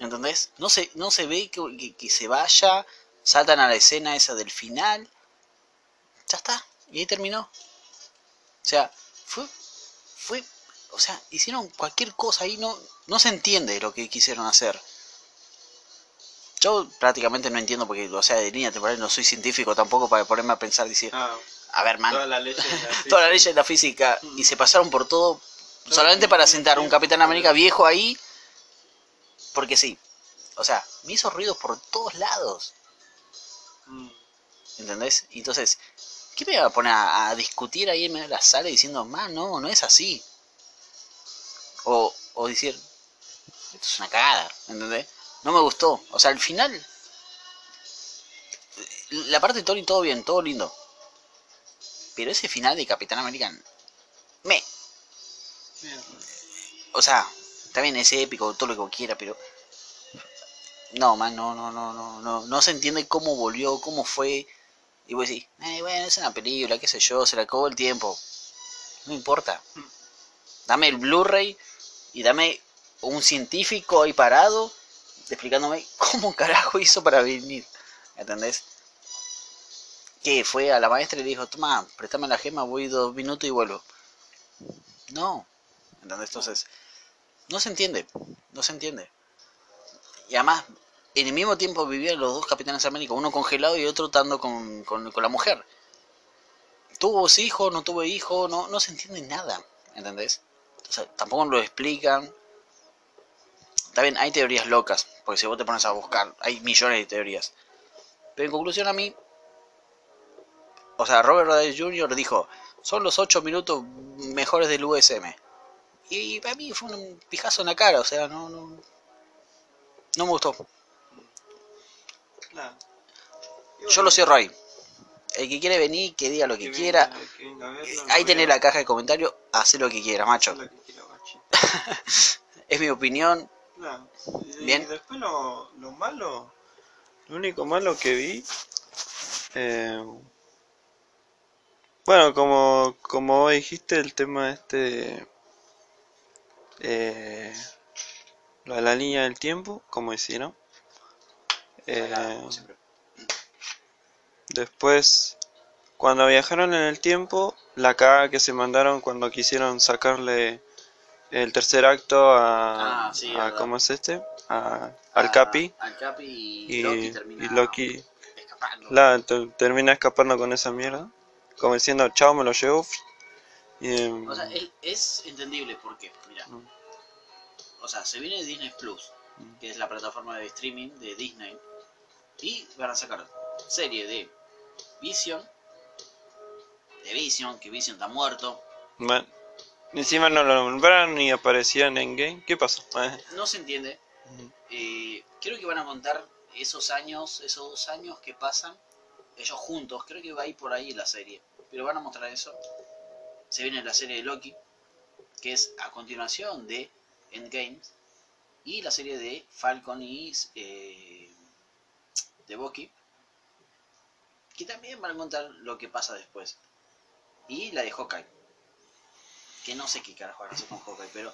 [SPEAKER 1] ¿entendés? No se, no se ve que, que- que se vaya, saltan a la escena esa del final. Ya está, y ahí terminó. O sea, fue, fue, o sea, hicieron cualquier cosa ahí, no, no se entiende lo que quisieron hacer. Yo prácticamente no entiendo porque, o sea, de línea temporal no soy científico tampoco para ponerme a pensar, decir,
[SPEAKER 2] ah,
[SPEAKER 1] a ver, man,
[SPEAKER 2] toda la ley de la física.
[SPEAKER 1] ley de la física y se pasaron por todo solamente para sentar un. Capitán América viejo ahí, porque sí. O sea, me hizo ruidos por todos lados,
[SPEAKER 2] Mm,
[SPEAKER 1] ¿entendés? Entonces, ¿qué me va a poner a, discutir ahí en medio de la sala diciendo, man, no, no es así? O, o decir, esto es una cagada, ¿entendés? No me gustó. O sea, al final, la parte de Tony todo bien, todo lindo. Pero ese final de Capitán América, me, o sea, bien, es épico, todo lo que quiera, pero. No, man, no, no, no, no, no, no se entiende cómo volvió, cómo fue. Y vos decís, eh, bueno, es una película, qué sé yo, se le acabó el tiempo. No importa. Dame el Blu-ray y dame un científico ahí parado explicándome cómo carajo hizo para venir. ¿Entendés? Que fue a la maestra y le dijo, toma, préstame la gema, voy dos minutos y vuelvo. No. ¿Entendés? Entonces, no se entiende, no se entiende. Y además, en el mismo tiempo vivían los dos capitanes América, uno congelado y otro estando con, con, con la mujer. ¿Tuvo hijo? ¿No tuvo hijo? No, no se entiende nada, ¿entendés? Entonces, tampoco lo explican. Bien, hay teorías locas, porque si vos te pones a buscar, hay millones de teorías. Pero en conclusión a mí, o sea, Robert Downey Jr. dijo, son los 8 minutos mejores del USM. Y para mí fue un pijazo en la cara, o sea, no, no, no me gustó.
[SPEAKER 2] Claro.
[SPEAKER 1] Yo lo cierro ahí. El que quiere venir, que diga lo que quiera.
[SPEAKER 2] que venga verlo,
[SPEAKER 1] Ahí tenés la caja de comentarios, hace lo que quiera, macho.
[SPEAKER 2] Que quiera, guachito.
[SPEAKER 1] Es mi opinión.
[SPEAKER 2] Claro. Y,
[SPEAKER 1] Bien.
[SPEAKER 2] y después lo, lo malo, lo único malo que vi, eh, bueno, como, como vos dijiste, el tema este, eh, lo de la línea del tiempo, como hicieron. Eh, después, cuando viajaron en el tiempo, la caga que se mandaron cuando quisieron sacarle el tercer acto a,
[SPEAKER 1] Ah, sí,
[SPEAKER 2] a-
[SPEAKER 1] verdad.
[SPEAKER 2] ¿cómo es este? A- al Capi
[SPEAKER 1] Al Capi y,
[SPEAKER 2] y,
[SPEAKER 1] Loki termina
[SPEAKER 2] y Loki
[SPEAKER 1] escapando.
[SPEAKER 2] la, te- termina escapando con esa mierda, como diciendo chao me lo llevo. Y, em,
[SPEAKER 1] O sea, es, es entendible porque, mira,
[SPEAKER 2] Mm.
[SPEAKER 1] o sea, se viene Disney Plus,
[SPEAKER 2] Mm.
[SPEAKER 1] que es la plataforma de streaming de Disney, y van a sacar serie de Vision, de Vision, que Vision está muerto.
[SPEAKER 2] bueno, encima no lo nombraron ni aparecía en Endgame. ¿Qué pasó? Eh,
[SPEAKER 1] No se entiende. Eh, creo que van a contar esos años, esos dos años que pasan, ellos juntos, creo que va a ir por ahí la serie, pero van a mostrar eso. Se viene la serie de Loki, que es a continuación de Endgame, y la serie de Falcon y eh, de Bucky, que también van a contar lo que pasa después. Y la de Hawkeye, que no sé qué carajo van a hacer con Hawkeye, pero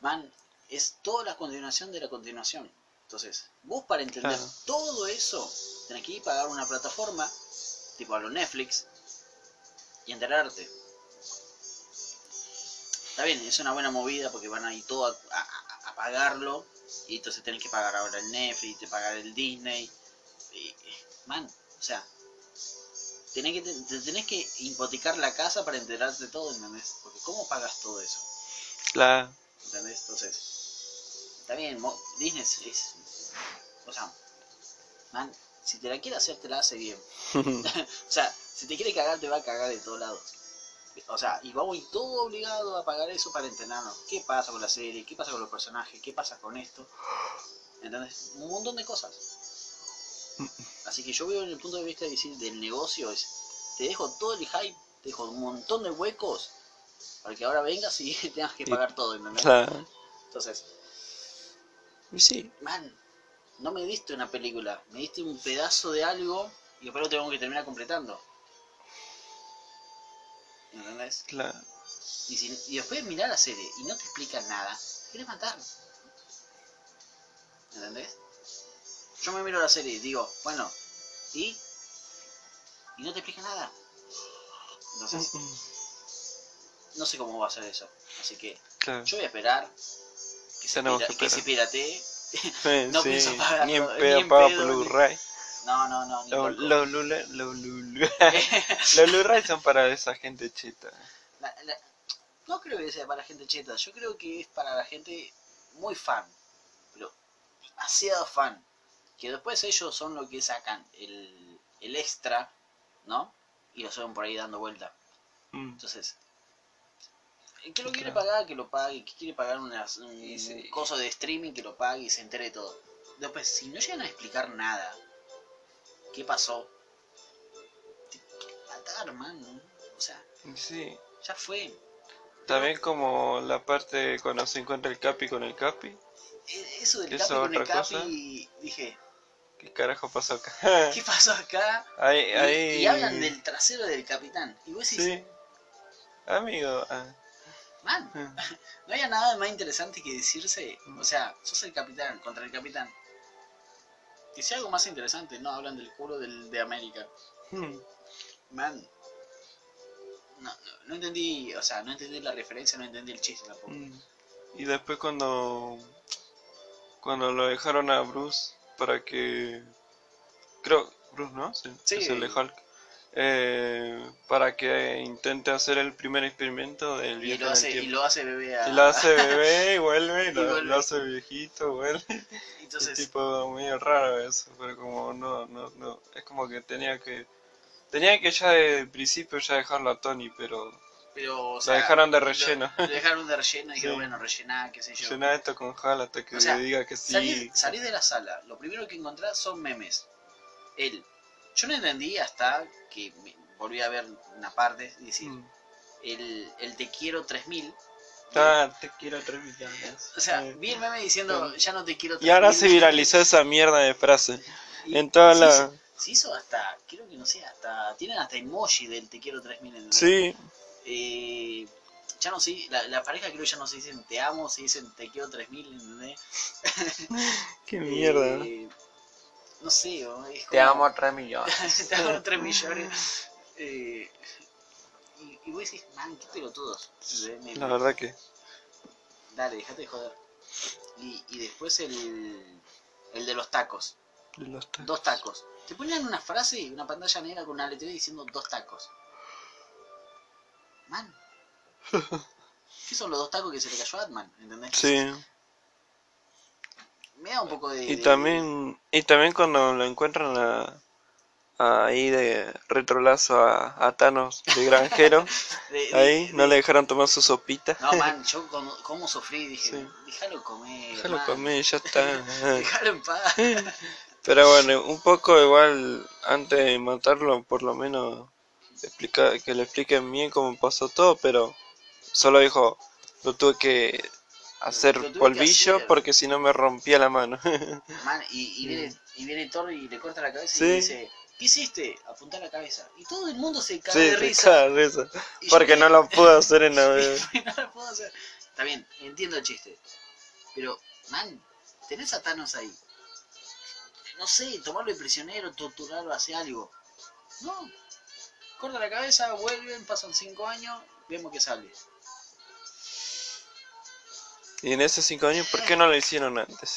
[SPEAKER 1] man, es toda la continuación de la continuación. Entonces, vos para entender
[SPEAKER 2] Claro.
[SPEAKER 1] todo eso, tenés que ir a pagar una plataforma, tipo a lo Netflix, y enterarte. Está bien, es una buena movida porque van a ir todo a, a- a a pagarlo y entonces tenés que pagar ahora el Netflix, te pagar el Disney. Y, man, o sea, tenés que, te tenés que hipotecar la casa para enterarte de todo, ¿entendés? Porque ¿cómo pagas todo eso?
[SPEAKER 2] Claro.
[SPEAKER 1] ¿Entendés? Entonces, está bien, Disney es, es- O sea, man, si te la quiere hacer, te la hace bien. o sea, si te quiere cagar, te va a cagar de todos lados. O sea, y vamos ir todo obligado a pagar eso para entrenarnos. ¿Qué pasa con la serie? ¿Qué pasa con los personajes? ¿Qué pasa con esto? ¿Entendés? Un montón de cosas. Así que yo veo en el punto de vista de decir, del negocio es, te dejo todo el hype, te dejo un montón de huecos para que ahora vengas y tengas que
[SPEAKER 2] Y-
[SPEAKER 1] pagar todo, ¿entendés?
[SPEAKER 2] Claro.
[SPEAKER 1] Entonces,
[SPEAKER 2] Y sí.
[SPEAKER 1] man, no me diste una película, me diste un pedazo de algo y después lo tengo que terminar completando. ¿Entendés?
[SPEAKER 2] Claro.
[SPEAKER 1] Y, si- y después mirar la serie y no te explica nada, querés matar. ¿Entendés? Yo me miro la serie y digo, bueno, ¿y? Y no te explica nada. Entonces,
[SPEAKER 2] Mm,
[SPEAKER 1] no sé cómo va a ser eso. Así que
[SPEAKER 2] Claro.
[SPEAKER 1] yo voy a esperar que se, pira-
[SPEAKER 2] que
[SPEAKER 1] se piratee. No
[SPEAKER 2] sí,
[SPEAKER 1] pienso pagarlo,
[SPEAKER 2] Ni en pedo
[SPEAKER 1] ni-
[SPEAKER 2] Blu-ray.
[SPEAKER 1] No, no, no.
[SPEAKER 2] Blu- los Blu-ray son para esa gente cheta.
[SPEAKER 1] La- la- no creo que sea para gente cheta, yo creo que es para la gente muy fan, pero demasiado fan, que después ellos son los que sacan el, el extra, ¿no? Y lo suben por ahí dando vuelta.
[SPEAKER 2] Mm.
[SPEAKER 1] Entonces, el que lo quiere
[SPEAKER 2] Claro.
[SPEAKER 1] pagar, que lo pague, el que quiere pagar unas- un
[SPEAKER 2] Y sí.
[SPEAKER 1] coso de streaming, que lo pague y se entere de todo. Después, si no llegan a explicar nada, ¿qué pasó? Te quieren matar, man. O sea,
[SPEAKER 2] Sí.
[SPEAKER 1] ya fue.
[SPEAKER 2] También como la parte cuando se encuentra el Capi con el Capi.
[SPEAKER 1] E- Eso del
[SPEAKER 2] ¿Eso
[SPEAKER 1] Capi con el
[SPEAKER 2] otra cosa?
[SPEAKER 1] Capi, dije,
[SPEAKER 2] ¿Qué carajo pasó acá?
[SPEAKER 1] ¿qué pasó acá?
[SPEAKER 2] ahí,
[SPEAKER 1] Y,
[SPEAKER 2] ahí...
[SPEAKER 1] y hablan del trasero del capitán. Y vos decís,
[SPEAKER 2] Sí. Amigo. ah,
[SPEAKER 1] man,
[SPEAKER 2] ah.
[SPEAKER 1] no había nada más interesante que decirse. O sea, sos el capitán contra el capitán. Que sea algo más interesante, no hablan del culo del, de América.
[SPEAKER 2] Hmm.
[SPEAKER 1] Man. No, no, no entendí, o sea, no entendí la referencia, no entendí el chiste tampoco.
[SPEAKER 2] Mm. Y después cuando cuando lo dejaron a Bruce para que creo Bruce no sí,
[SPEAKER 1] Sí.
[SPEAKER 2] es el de Hulk eh, para que intente hacer el primer experimento del
[SPEAKER 1] Y
[SPEAKER 2] viaje
[SPEAKER 1] lo, hace, y lo hace bebé a...
[SPEAKER 2] y lo hace bebé y vuelve y
[SPEAKER 1] Y
[SPEAKER 2] lo,
[SPEAKER 1] vuelve.
[SPEAKER 2] lo hace viejito vuelve
[SPEAKER 1] Entonces,
[SPEAKER 2] es tipo medio raro eso pero como no no no es como que tenía que tenía que ya desde el principio ya dejarlo a Tony pero
[SPEAKER 1] pero, o
[SPEAKER 2] lo dejaron de relleno
[SPEAKER 1] Lo, dejaron de relleno y dijeron,
[SPEAKER 2] Sí.
[SPEAKER 1] bueno, rellená, qué sé yo.
[SPEAKER 2] llena esto con Hal hasta que
[SPEAKER 1] O sea,
[SPEAKER 2] le diga que sí
[SPEAKER 1] Salir, salir de la sala, lo primero que encontrás son memes. Él. Yo no entendí hasta que me- volví a ver una parte y decir,
[SPEAKER 2] Mm.
[SPEAKER 1] el, el te quiero 3000.
[SPEAKER 2] Ah, te quiero tres millones.
[SPEAKER 1] O sea,
[SPEAKER 2] Eh,
[SPEAKER 1] vi el meme diciendo, ya no te quiero
[SPEAKER 2] Y ahora
[SPEAKER 1] 3000".
[SPEAKER 2] se viralizó esa mierda de frase.
[SPEAKER 1] Y
[SPEAKER 2] en toda
[SPEAKER 1] se
[SPEAKER 2] la-
[SPEAKER 1] hizo- Se hizo hasta, creo que no sé, hasta. Tienen hasta emoji del te quiero 3000. ¿entendés?
[SPEAKER 2] Sí,
[SPEAKER 1] Eh, ya no sé, la, la pareja creo que ya no se dicen te amo, se dicen te quiero 3000, ¿entendés?
[SPEAKER 2] qué mierda. ¿no?
[SPEAKER 1] No sé, ¿no? es
[SPEAKER 2] Te amo a 3 millones.
[SPEAKER 1] te amo 3 millones. Eh, y, y vos decís, man, qué pelotudos. Me-
[SPEAKER 2] La verdad que.
[SPEAKER 1] Dale, déjate de joder. Y, y después el, el de los tacos.
[SPEAKER 2] los tacos.
[SPEAKER 1] Dos tacos. Te ponían una frase, una pantalla negra con una letra diciendo dos tacos. Man. ¿Qué son los dos tacos que se le cayó a Atman? ¿Entendés?
[SPEAKER 2] Sí.
[SPEAKER 1] Me da un poco de...
[SPEAKER 2] Y
[SPEAKER 1] de-
[SPEAKER 2] también, y también cuando lo encuentran a, a- ahí de retrolazo a, a Thanos de granjero,
[SPEAKER 1] de-
[SPEAKER 2] ahí no le dejaron tomar su sopita.
[SPEAKER 1] No, man, yo como, como sufrí, dije,
[SPEAKER 2] Sí.
[SPEAKER 1] déjalo comer.
[SPEAKER 2] Déjalo
[SPEAKER 1] man,
[SPEAKER 2] comer, ya está.
[SPEAKER 1] Déjalo en paz.
[SPEAKER 2] Pero bueno, un poco igual, antes de matarlo, por lo menos explica, que le expliquen bien cómo pasó todo, pero solo dijo, lo tuve que hacer polvillo
[SPEAKER 1] hacer.
[SPEAKER 2] porque si no me rompía la mano.
[SPEAKER 1] Man, y, y, viene, y viene Thor y le corta la cabeza
[SPEAKER 2] Sí.
[SPEAKER 1] y dice, ¿qué hiciste? Apuntar la cabeza. Y todo el mundo se cae
[SPEAKER 2] sí,
[SPEAKER 1] de risa.
[SPEAKER 2] de Porque
[SPEAKER 1] me-
[SPEAKER 2] no lo puedo hacer en la
[SPEAKER 1] no lo puedo hacer. Está bien, entiendo el chiste. Pero, man, tenés a Thanos ahí. No sé, tomarlo de prisionero, torturarlo, hacer algo. No. Corta la cabeza, vuelven, pasan cinco años, vemos que sale.
[SPEAKER 2] Y en esos cinco años, ¿por qué no lo hicieron antes?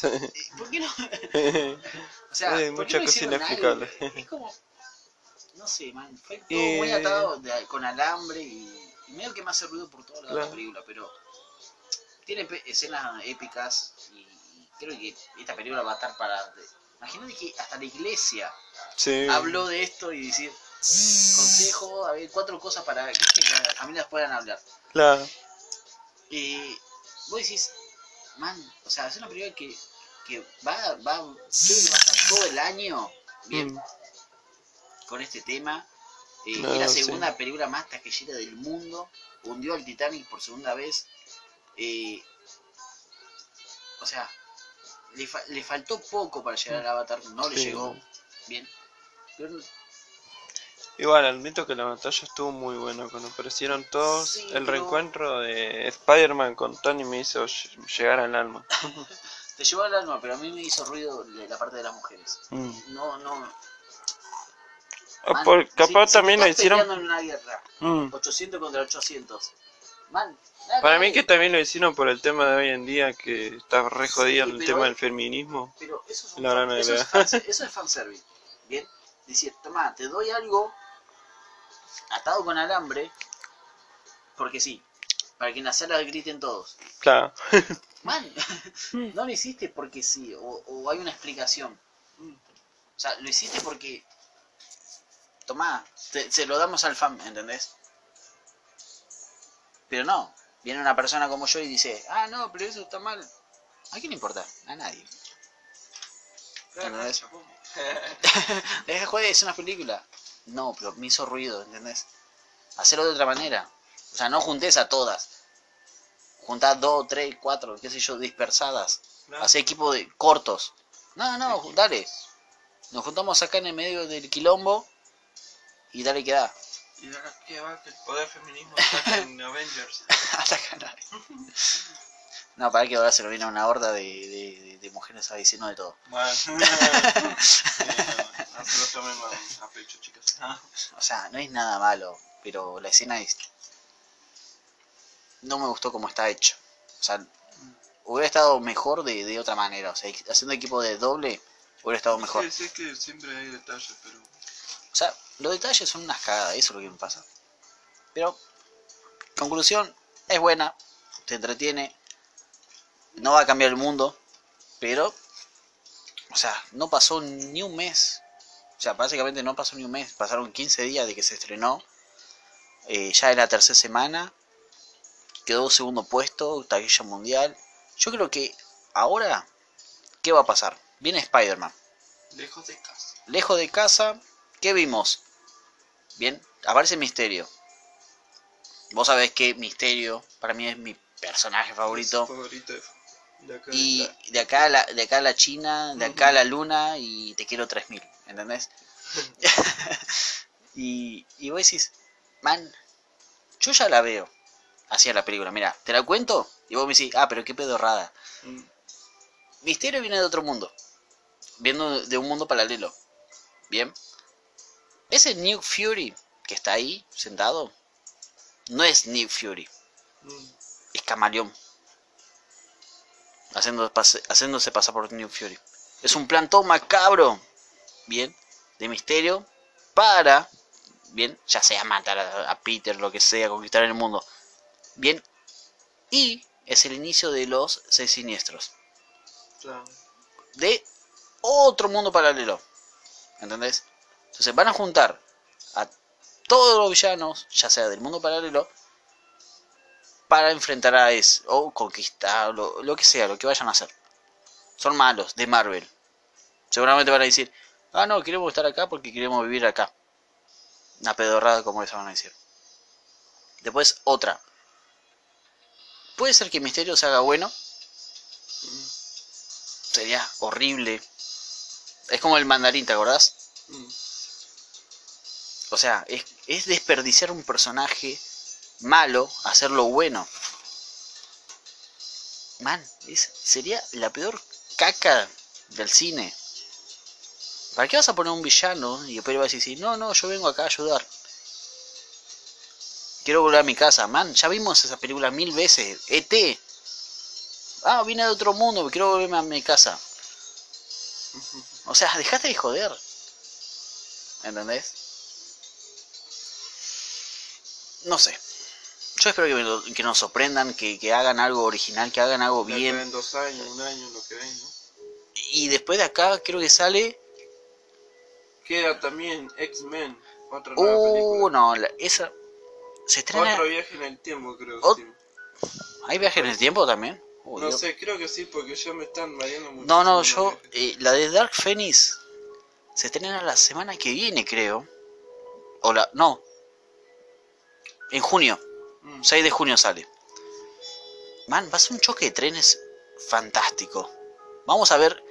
[SPEAKER 1] ¿Por qué no? o sea,
[SPEAKER 2] Hay
[SPEAKER 1] ¿por
[SPEAKER 2] mucha
[SPEAKER 1] qué no
[SPEAKER 2] cosa
[SPEAKER 1] hicieron
[SPEAKER 2] inexplicable.
[SPEAKER 1] algo? Es como. No sé, man. Fue todo
[SPEAKER 2] Y-
[SPEAKER 1] muy atado de- con alambre y, y medio que me hace ruido por toda la
[SPEAKER 2] Claro.
[SPEAKER 1] película, pero. Tiene escenas épicas y, y creo que esta película va a estar para. Imagínate que hasta la iglesia
[SPEAKER 2] Sí.
[SPEAKER 1] habló de esto y decir. Consejo, a ver, cuatro cosas para que las familias puedan hablar.
[SPEAKER 2] Claro.
[SPEAKER 1] Y vos decís, man, o sea, es una película que, que va, va, va a estar todo el año bien
[SPEAKER 2] Mm.
[SPEAKER 1] con este tema. Eh,
[SPEAKER 2] No,
[SPEAKER 1] es la
[SPEAKER 2] sí.
[SPEAKER 1] segunda película más taquillera del mundo. Hundió al Titanic por segunda vez. Eh, o sea, le, fa- le faltó poco para llegar al Avatar, no le llegó bien. Pero
[SPEAKER 2] Igual, admito que la batalla estuvo muy buena. Cuando aparecieron todos,
[SPEAKER 1] Sí,
[SPEAKER 2] el reencuentro de Spider-Man con Tony me hizo ll- llegar al alma.
[SPEAKER 1] te llevó al alma, pero a mí me hizo ruido la parte de las mujeres.
[SPEAKER 2] Mm.
[SPEAKER 1] No, no.
[SPEAKER 2] Ah,
[SPEAKER 1] man,
[SPEAKER 2] por- capaz
[SPEAKER 1] si
[SPEAKER 2] también lo hicieron.
[SPEAKER 1] en una guerra,
[SPEAKER 2] Mm.
[SPEAKER 1] 800 contra 800. Man,
[SPEAKER 2] Para mí que también lo hicieron por el tema de hoy en día, que está re jodido
[SPEAKER 1] Sí,
[SPEAKER 2] el tema del feminismo.
[SPEAKER 1] Pero eso es, un fan- eso, es eso es fanservice. Bien, decir, toma, te doy algo atado con alambre, porque sí, para que en la sala griten todos.
[SPEAKER 2] Claro.
[SPEAKER 1] Man, no lo hiciste porque sí, o, o hay una explicación. O sea, lo hiciste porque, tomá, te- se lo damos al fan, ¿entendés? Pero no, viene una persona como yo y dice, ah, no, pero eso está mal. ¿A quién le importa? A nadie. ¿Entendés? Deja de joder, es una película. No, pero me hizo ruido, ¿entendés? Hacerlo de otra manera. O sea, no juntes a todas. Juntás dos, tres, cuatro, qué sé yo, dispersadas. Hacer equipo de cortos. No, no, dale. Nos juntamos acá en el medio del quilombo y dale que da.
[SPEAKER 2] Y ahora qué va que el poder feminismo está en Avengers.
[SPEAKER 1] Ataca a nadie. No, para que ahora se lo viene una horda de, de, de- de mujeres a decirnos de todo.
[SPEAKER 2] Bueno. no se lo tomen a, a pecho, chicas.
[SPEAKER 1] O sea, no es nada malo, pero la escena es... No me gustó como está hecho. O sea, hubiera estado mejor de, de otra manera. O sea, haciendo equipo de doble, hubiera estado mejor.
[SPEAKER 2] Sí, sí, que siempre hay detalles, pero.
[SPEAKER 1] O sea, los detalles son unas cagadas, eso es lo que me pasa. Pero, conclusión, es buena, te entretiene, no va a cambiar el mundo, pero, o sea, no pasó ni un mes. O sea, básicamente no pasó ni un mes, pasaron 15 días de que se estrenó. Eh, ya en la tercera semana, quedó segundo puesto, taquilla mundial. Yo creo que ahora, ¿qué va a pasar? Viene Spider-Man
[SPEAKER 2] Lejos de casa.
[SPEAKER 1] lejos de casa, ¿qué vimos? Bien, aparece Misterio. Vos sabés que Misterio para mí es mi personaje favorito.
[SPEAKER 2] Favorito de, de acá.
[SPEAKER 1] Y
[SPEAKER 2] de
[SPEAKER 1] de acá a la, de acá a la China, de acá a la Luna y te quiero 3000, ¿entendés? y, y vos decís, man, yo ya la veo. Hacia la película, mira, te la cuento y vos me decís, ah, pero qué pedorrada.
[SPEAKER 2] Mm.
[SPEAKER 1] Misterio viene de otro mundo. Viendo de un mundo paralelo. Bien. Ese Nick Fury que está ahí sentado no es Nick Fury,
[SPEAKER 2] Mm.
[SPEAKER 1] es Camaleón. Haciendo pase- haciéndose pasar por Nick Fury. Es un plan todo macabro. Bien. De misterio. Para. Bien. Ya sea matar a, a Peter, lo que sea, conquistar el mundo. Bien. Y es el inicio de los seis siniestros.
[SPEAKER 2] Claro.
[SPEAKER 1] de otro mundo paralelo. ¿Entendés? Entonces van a juntar a todos los villanos, ya sea del mundo paralelo, para enfrentar a eso, o conquistar, lo, lo que sea, lo que vayan a hacer. Son malos, de Marvel. Seguramente van a decir, ah, no, queremos estar acá porque queremos vivir acá. Una pedorrada como esa van a decir. Después otra. Puede ser que Misterio se haga bueno, sería horrible. Es como el mandarín, ¿te acordás?
[SPEAKER 2] Mm.
[SPEAKER 1] O sea, es, es desperdiciar un personaje malo, hacerlo bueno. Man, es- sería la peor caca del cine. ¿Para qué vas a poner un villano y después vas a decir, no, no, yo vengo acá a ayudar? Quiero volver a mi casa, man. Ya vimos esa película mil veces. ET. Ah, vine de otro mundo, quiero volverme a mi casa. O sea, dejate de joder. ¿Entendés? No sé. Yo espero que, me que nos sorprendan, que, que hagan algo original, que hagan algo bien.
[SPEAKER 2] En dos años, un año, lo que.
[SPEAKER 1] Y después de acá creo que sale...
[SPEAKER 2] Queda también X-Men, otra nueva
[SPEAKER 1] Uh,
[SPEAKER 2] película.
[SPEAKER 1] no, la- esa... Se estrena...
[SPEAKER 2] Otro viaje en el tiempo, creo.
[SPEAKER 1] Ot-
[SPEAKER 2] sí.
[SPEAKER 1] ¿Hay viaje en el tiempo también? Uh,
[SPEAKER 2] No
[SPEAKER 1] Dios.
[SPEAKER 2] sé, creo que sí, porque ya me están variando mucho.
[SPEAKER 1] No, no, yo... eh, la de Dark Phoenix se estrena la semana que viene, creo. O la... No. En junio. 6 de junio sale. Man, va a ser un choque de trenes fantástico. Vamos a ver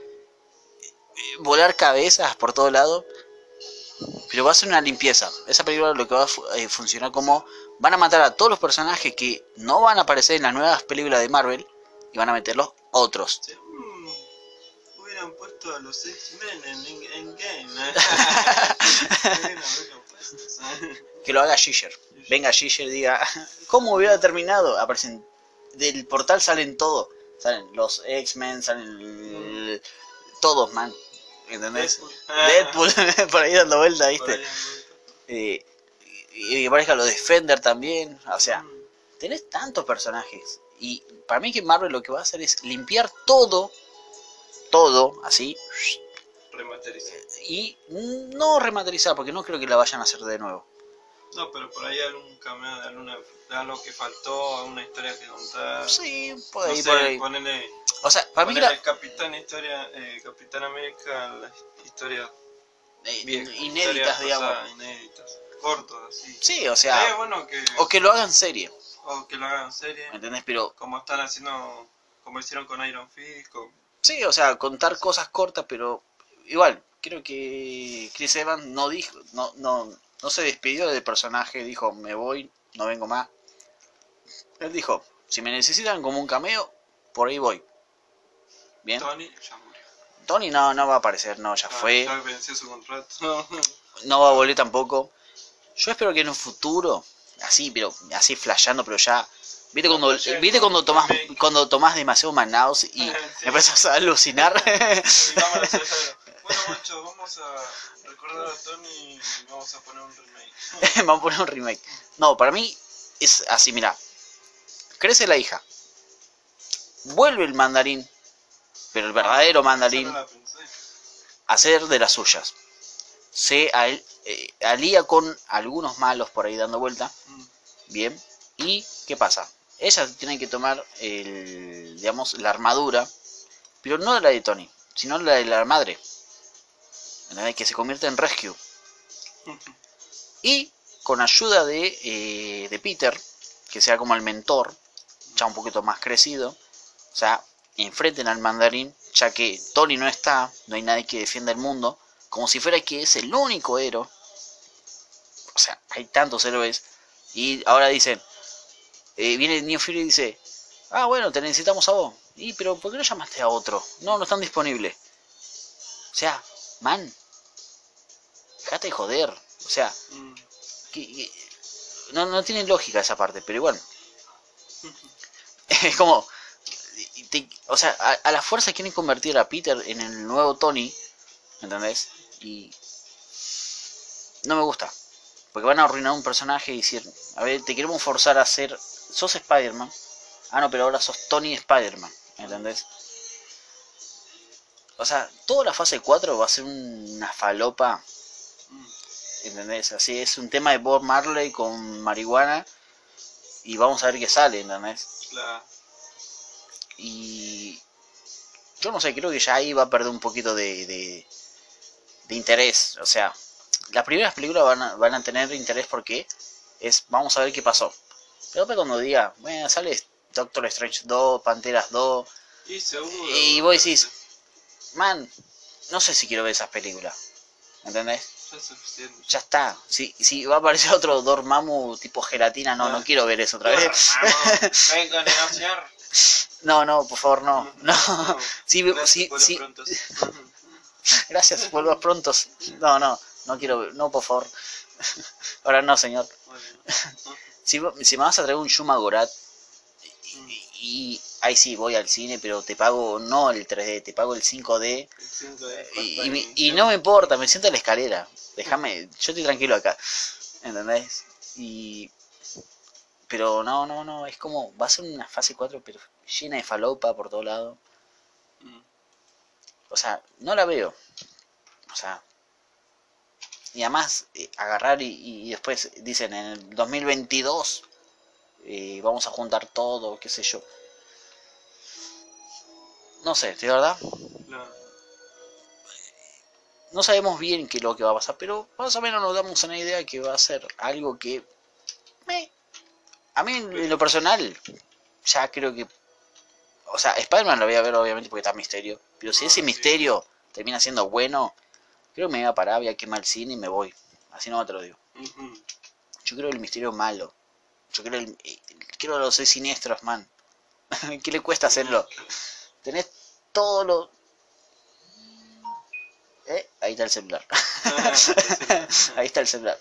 [SPEAKER 1] eh, volar cabezas por todo lado. Pero va a ser una limpieza. Esa película lo que va a eh, funcionar como... Van a matar a todos los personajes que no van a aparecer en las nuevas películas de Marvel. Y van a meter los otros.
[SPEAKER 2] Sí, mm, hubieran puesto a los X-Men en, en, en Game. ¿sabes?
[SPEAKER 1] Que lo haga Giger. Venga Giger y diga... ¿Cómo hubiera terminado? Aparecen... Del portal salen todo. Salen los X-Men, salen... el- Todos, man. ¿Entendés?
[SPEAKER 2] Deadpool.
[SPEAKER 1] Deadpool por ahí dando vuelta, ¿viste? Eh, y, que aparezca los Defender también. O sea,
[SPEAKER 2] Mm,
[SPEAKER 1] tenés tantos personajes. Y para mí que Marvel lo que va a hacer es limpiar todo. Todo, así.
[SPEAKER 2] Remasterizado.
[SPEAKER 1] Y no remasterizar, porque no creo que la vayan a hacer de nuevo.
[SPEAKER 2] No, pero por ahí algún cameo de, alguna, de algo que faltó, alguna historia que contar.
[SPEAKER 1] Sí, por
[SPEAKER 2] no sé,
[SPEAKER 1] por ahí.
[SPEAKER 2] ponele,
[SPEAKER 1] O sea, para mí la,
[SPEAKER 2] Capitán Historia, eh, Capitán América, las historias
[SPEAKER 1] eh,
[SPEAKER 2] viejas,
[SPEAKER 1] inéditas,
[SPEAKER 2] historias
[SPEAKER 1] digamos.
[SPEAKER 2] pasadas, inéditas, cortos así.
[SPEAKER 1] Sí, o sea,
[SPEAKER 2] bueno que,
[SPEAKER 1] o que lo hagan serie,
[SPEAKER 2] o que lo hagan serie,
[SPEAKER 1] ¿me entendés? Pero
[SPEAKER 2] como están haciendo, como hicieron con Iron Fist, con,
[SPEAKER 1] Sí, o sea, contar cosas cortas, pero igual, creo que Chris Evans no dijo, no, no, no se despidió del personaje, dijo, me voy, no vengo más. Él dijo, si me necesitan como un cameo, por ahí voy. Bien.
[SPEAKER 2] Tony, ya murió.
[SPEAKER 1] Tony no, no va a aparecer, no, ya
[SPEAKER 2] Ah,
[SPEAKER 1] fue.
[SPEAKER 2] Ya venció su contrato.
[SPEAKER 1] No va a volver tampoco. Yo espero que en un futuro, así, pero así flasheando, pero ya. ¿Viste cuando,
[SPEAKER 2] Flashando,
[SPEAKER 1] ¿viste cuando tomás cuando tomás demasiado Manaus y
[SPEAKER 2] Sí.
[SPEAKER 1] empezás a alucinar?
[SPEAKER 2] Hacer. Bueno, macho, vamos a recordar a Tony y vamos a poner un remake.
[SPEAKER 1] Vamos a poner un remake. No, para mí es así, mira. Crece la hija. Vuelve el mandarín. Pero el verdadero mandarín
[SPEAKER 2] no
[SPEAKER 1] ser de las suyas. Se al- eh, alía con algunos malos por ahí dando vuelta.
[SPEAKER 2] Mm.
[SPEAKER 1] Bien. ¿Y qué pasa? Ella tiene que tomar el, digamos, la armadura. Pero no la de Tony, sino la de la madre. ¿Entendés? Que se convierte en Rescue. Y con ayuda de, eh, de Peter, que sea como el mentor, ya un poquito más crecido, o sea, enfrenten al mandarín, ya que Tony no está, no hay nadie que defienda el mundo, como si fuera que es el único héroe. O sea, hay tantos héroes. Y ahora dicen, eh, viene Neo Fury y dice, ah, bueno, te necesitamos a vos. Y, pero ¿por qué no llamaste a otro? No, no están disponibles. O sea, man, de joder. O sea, que- no, no tiene lógica esa parte, pero igual. Es como. o sea, a, la fuerza quieren convertir a Peter en el nuevo Tony. ¿Entendés? Y. No me gusta. Porque van a arruinar un personaje y decir: A ver, te queremos forzar a ser. Sos Spider-Man. Ah, no, pero ahora sos Tony Spider-Man. ¿Entendés? O sea, toda la fase 4 va a ser una falopa. ¿Entendés? Así es un tema de Bob Marley con marihuana y vamos a ver qué sale, ¿entendés?
[SPEAKER 2] Claro.
[SPEAKER 1] Y yo no sé, creo que ya ahí va a perder un poquito de, de, de interés, o sea, las primeras películas van a, van a tener interés porque es, vamos a ver qué pasó. Pero cuando diga, bueno, sale Doctor Strange 2, Panteras 2,
[SPEAKER 2] Y
[SPEAKER 1] y vos decís, man, no sé si quiero ver esas películas, ¿entendés?
[SPEAKER 2] Ya es suficiente.
[SPEAKER 1] Ya está. Si, si va a aparecer otro Dormammu tipo gelatina, no, no
[SPEAKER 2] Ah.
[SPEAKER 1] quiero ver eso otra vez.
[SPEAKER 2] Vengo a negociar.
[SPEAKER 1] No, no, por favor, no. No. Sí,
[SPEAKER 2] Gracias
[SPEAKER 1] sí,
[SPEAKER 2] prontos.
[SPEAKER 1] Gracias, vuelvos prontos. No, no, no quiero ver. No, por favor. Ahora no, señor. Si, si me vas a traer un Shuma Gorat y, y ahí sí voy al cine, pero te pago no el 3D, te pago el 5D.
[SPEAKER 2] El 5 de
[SPEAKER 1] Y, y no me importa, me siento en la escalera. Déjame, yo estoy tranquilo acá. ¿Entendés? Y. Pero no, no, no, es como. Va a ser una fase 4, pero llena de falopa por todo lado.
[SPEAKER 2] Mm.
[SPEAKER 1] O sea, no la veo. O sea. Y además, eh, agarrar y, y después dicen en el 2022 eh, vamos a juntar todo, qué sé yo. No sé, de verdad,
[SPEAKER 2] No.
[SPEAKER 1] No sabemos bien qué es lo que va a pasar, pero más o menos nos damos una idea que va a ser algo que... meh. A mí en lo personal, ya creo que... O sea, Spider-Man lo voy a ver obviamente porque está misterio. Pero si
[SPEAKER 2] Ah,
[SPEAKER 1] ese misterio termina siendo bueno, creo que me voy a parar, voy a quemar el cine y me voy. Así no te lo digo. Yo creo el misterio malo. Yo creo el... eh, los seis siniestros, man. ¿Qué le cuesta hacerlo? Tenés todo lo... ¿Eh? Ahí está el celular.
[SPEAKER 2] Ah,
[SPEAKER 1] Ahí está el celular.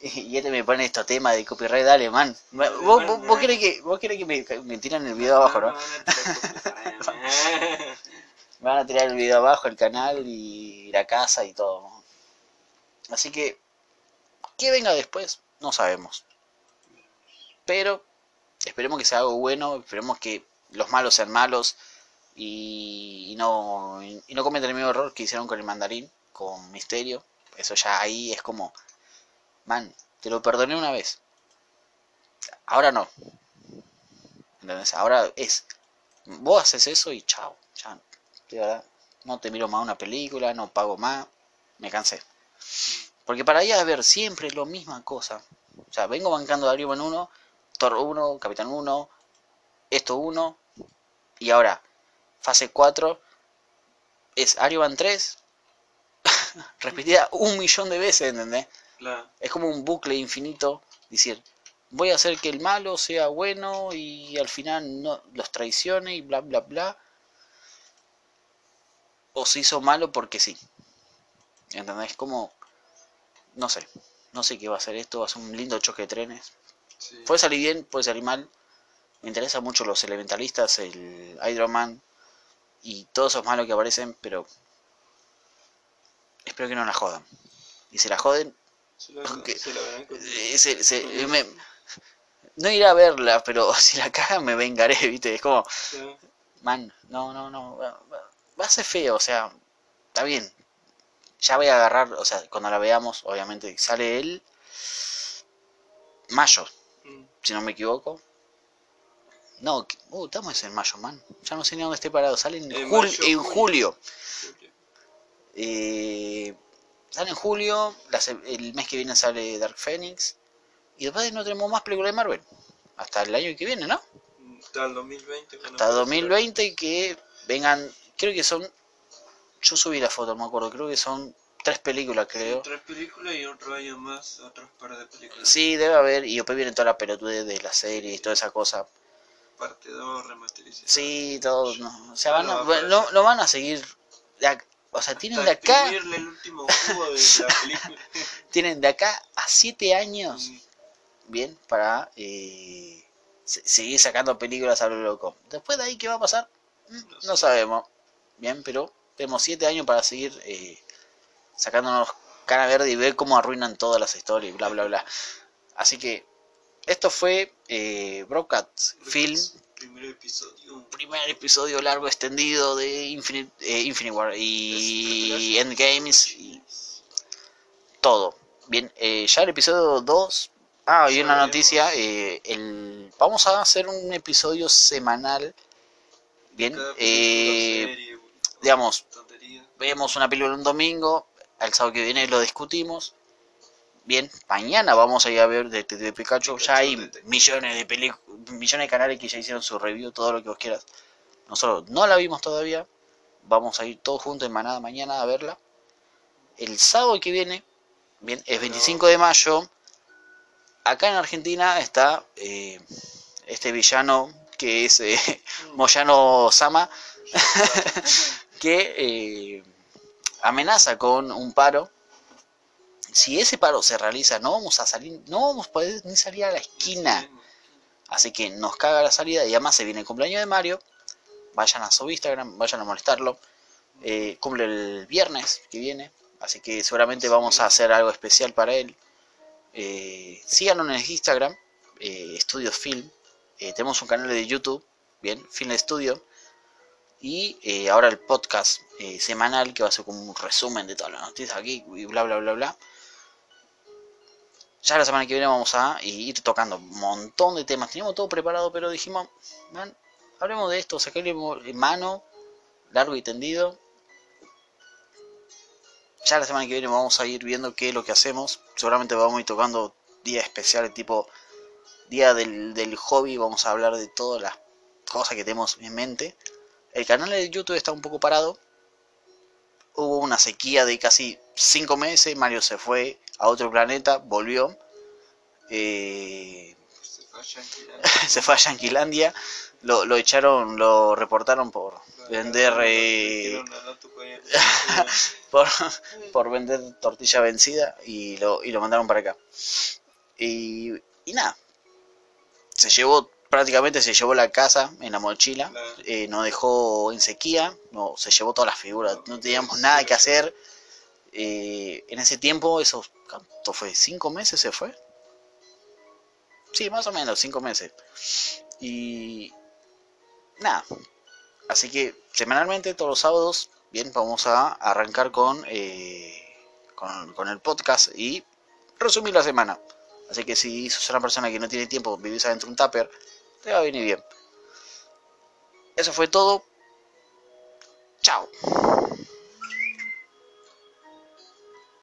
[SPEAKER 1] Y este me pone estos temas de copyright, dale, man. ¿Vos, vos, vos querés que, vos querés que me, me tiran el video abajo, no? Me van a tirar el video abajo, el canal y la casa y todo. Así que, ¿qué venga después? No sabemos. Pero, esperemos que sea algo bueno, esperemos que los malos sean malos y, no, y no cometan el mismo error que hicieron con el mandarín, con Misterio. Eso ya ahí es como, man, te lo perdoné una vez. Ahora no. ¿Entendés? Ahora es, vos haces eso y chao, ya, de verdad, no te miro más una película, no pago más, me cansé. Porque para allá a ver siempre lo misma cosa. O sea, vengo bancando Iron Man 1, Thor 1, Capitán 1, esto 1, y ahora, fase 4, es Iron Man 3, repetida un millón de veces, ¿entendés?
[SPEAKER 2] Claro.
[SPEAKER 1] Es como un bucle infinito, decir, voy a hacer que el malo sea bueno y al final no los traicione y bla bla bla. O se hizo malo porque sí. ¿Entendés? Como, no sé, no sé qué va a ser esto, va a ser un lindo choque de trenes.
[SPEAKER 2] Sí.
[SPEAKER 1] Puede salir bien, puede salir mal. Me interesan mucho los elementalistas, el Hydro Man y todos esos malos que aparecen, pero espero que no la jodan. Y la joden,
[SPEAKER 2] Se la,
[SPEAKER 1] Aunque-
[SPEAKER 2] se la verán con-
[SPEAKER 1] se- se- me- no iré a verla, pero si la cagan me vengaré, ¿viste? Es como,
[SPEAKER 2] Sí.
[SPEAKER 1] man, no, no, no, va, a ser feo, o sea, está bien. Ya voy a agarrar, o sea, cuando la veamos, obviamente sale el mayo,
[SPEAKER 2] Mm.
[SPEAKER 1] si no me equivoco. No, uh, estamos en mayo, man. Ya no sé ni dónde esté parado. Sale en,
[SPEAKER 2] En
[SPEAKER 1] jul-
[SPEAKER 2] mayo,
[SPEAKER 1] en
[SPEAKER 2] julio.
[SPEAKER 1] julio. Eh, sale en julio. la el mes que viene sale Dark Phoenix. Y después no tenemos más películas de Marvel. Hasta el año que viene, ¿no?
[SPEAKER 2] Hasta el 2020. cuando
[SPEAKER 1] Hasta
[SPEAKER 2] aparecerá.
[SPEAKER 1] 2020 y que vengan. Creo que son. Yo subí la foto, no me acuerdo. Creo que son tres películas, creo.
[SPEAKER 2] Tres películas y otro año más, otros par de películas.
[SPEAKER 1] Sí, debe haber. Y después viene toda la pelotudez de las series y toda esa cosa.
[SPEAKER 2] Parte 2, remasterizada.
[SPEAKER 1] Sí, todo. No. O sea, van a-
[SPEAKER 2] va
[SPEAKER 1] no van a seguir. de o sea, tienen de
[SPEAKER 2] Hasta
[SPEAKER 1] acá.
[SPEAKER 2] exprimirle el último de la película.
[SPEAKER 1] Tienen de acá a siete años.
[SPEAKER 2] Mm,
[SPEAKER 1] bien para eh, se- seguir sacando películas a lo loco. Después de ahí, ¿qué va a pasar? Mm,
[SPEAKER 2] No
[SPEAKER 1] No
[SPEAKER 2] sé.
[SPEAKER 1] sabemos. Bien, pero tenemos siete años para seguir eh, sacándonos cara verde y ver cómo arruinan todas las historias y bla, bla, bla. Así que esto fue eh, Broadcast Film,
[SPEAKER 2] Primer episodio.
[SPEAKER 1] primer episodio largo extendido de Infinite, eh, Infinite War y Endgames y todo. Bien, eh, ya el episodio 2. Ah, y una noticia. eh, el, vamos a hacer un episodio semanal. Bien, eh, digamos, vemos una película un domingo. El sábado que viene lo discutimos. Bien, mañana vamos a ir a ver Detective Pikachu. Ya hay millones de millones de canales que ya hicieron su review, todo lo que vos quieras. Nosotros no la vimos todavía. Vamos a ir todos juntos en manada mañana a verla. El sábado que viene, bien, es 25 de mayo. Acá en Argentina está eh, este villano que es eh, Moyano Sama, que eh, amenaza con un paro. Si ese paro se realiza, no vamos a salir, no vamos a poder ni salir a la esquina. Así que nos caga la salida y además se viene el cumpleaños de Mario. Vayan a su Instagram, vayan a molestarlo. Eh, cumple el viernes que viene, así que seguramente vamos a hacer algo especial para él. Eh, síganos en el Instagram, eh, Estudios Film. Eh, tenemos un canal de YouTube, bien, Film Studio. Y eh, ahora el podcast eh, semanal que va a ser como un resumen de todas las noticias aquí y bla bla bla bla. Ya la semana que viene vamos a ir tocando un montón de temas. Teníamos todo preparado, pero dijimos, hablemos de esto, sacarle mano, largo y tendido. Ya la semana que viene vamos a ir viendo qué es lo que hacemos. Seguramente vamos a ir tocando días especiales, tipo día del hobby. Vamos a hablar de todas las cosas que tenemos en mente. El canal de YouTube está un poco parado. Hubo una sequía de casi 5 meses. Mario se fue a otro planeta, volvió. Eh,
[SPEAKER 2] Se fue a Yanquilandia.
[SPEAKER 1] Lo, lo echaron, lo reportaron por vender por, por vender tortilla vencida y lo, y lo mandaron para acá. Y, y nada, se llevó, prácticamente se llevó la casa en la mochila,
[SPEAKER 2] Claro.
[SPEAKER 1] eh, nos dejó en sequía, no, se llevó todas las figuras, no teníamos nada que hacer. Eh, en ese tiempo, esos, ¿cuánto fue? ¿Cinco meses se fue? Sí, más o menos, cinco meses. Y nada, así que semanalmente, todos los sábados, bien, vamos a arrancar con, eh, con, con el podcast y resumir la semana. Así que si sos una persona que no tiene tiempo, vivís adentro de un tupper, te va a venir bien. Eso fue todo. Chao.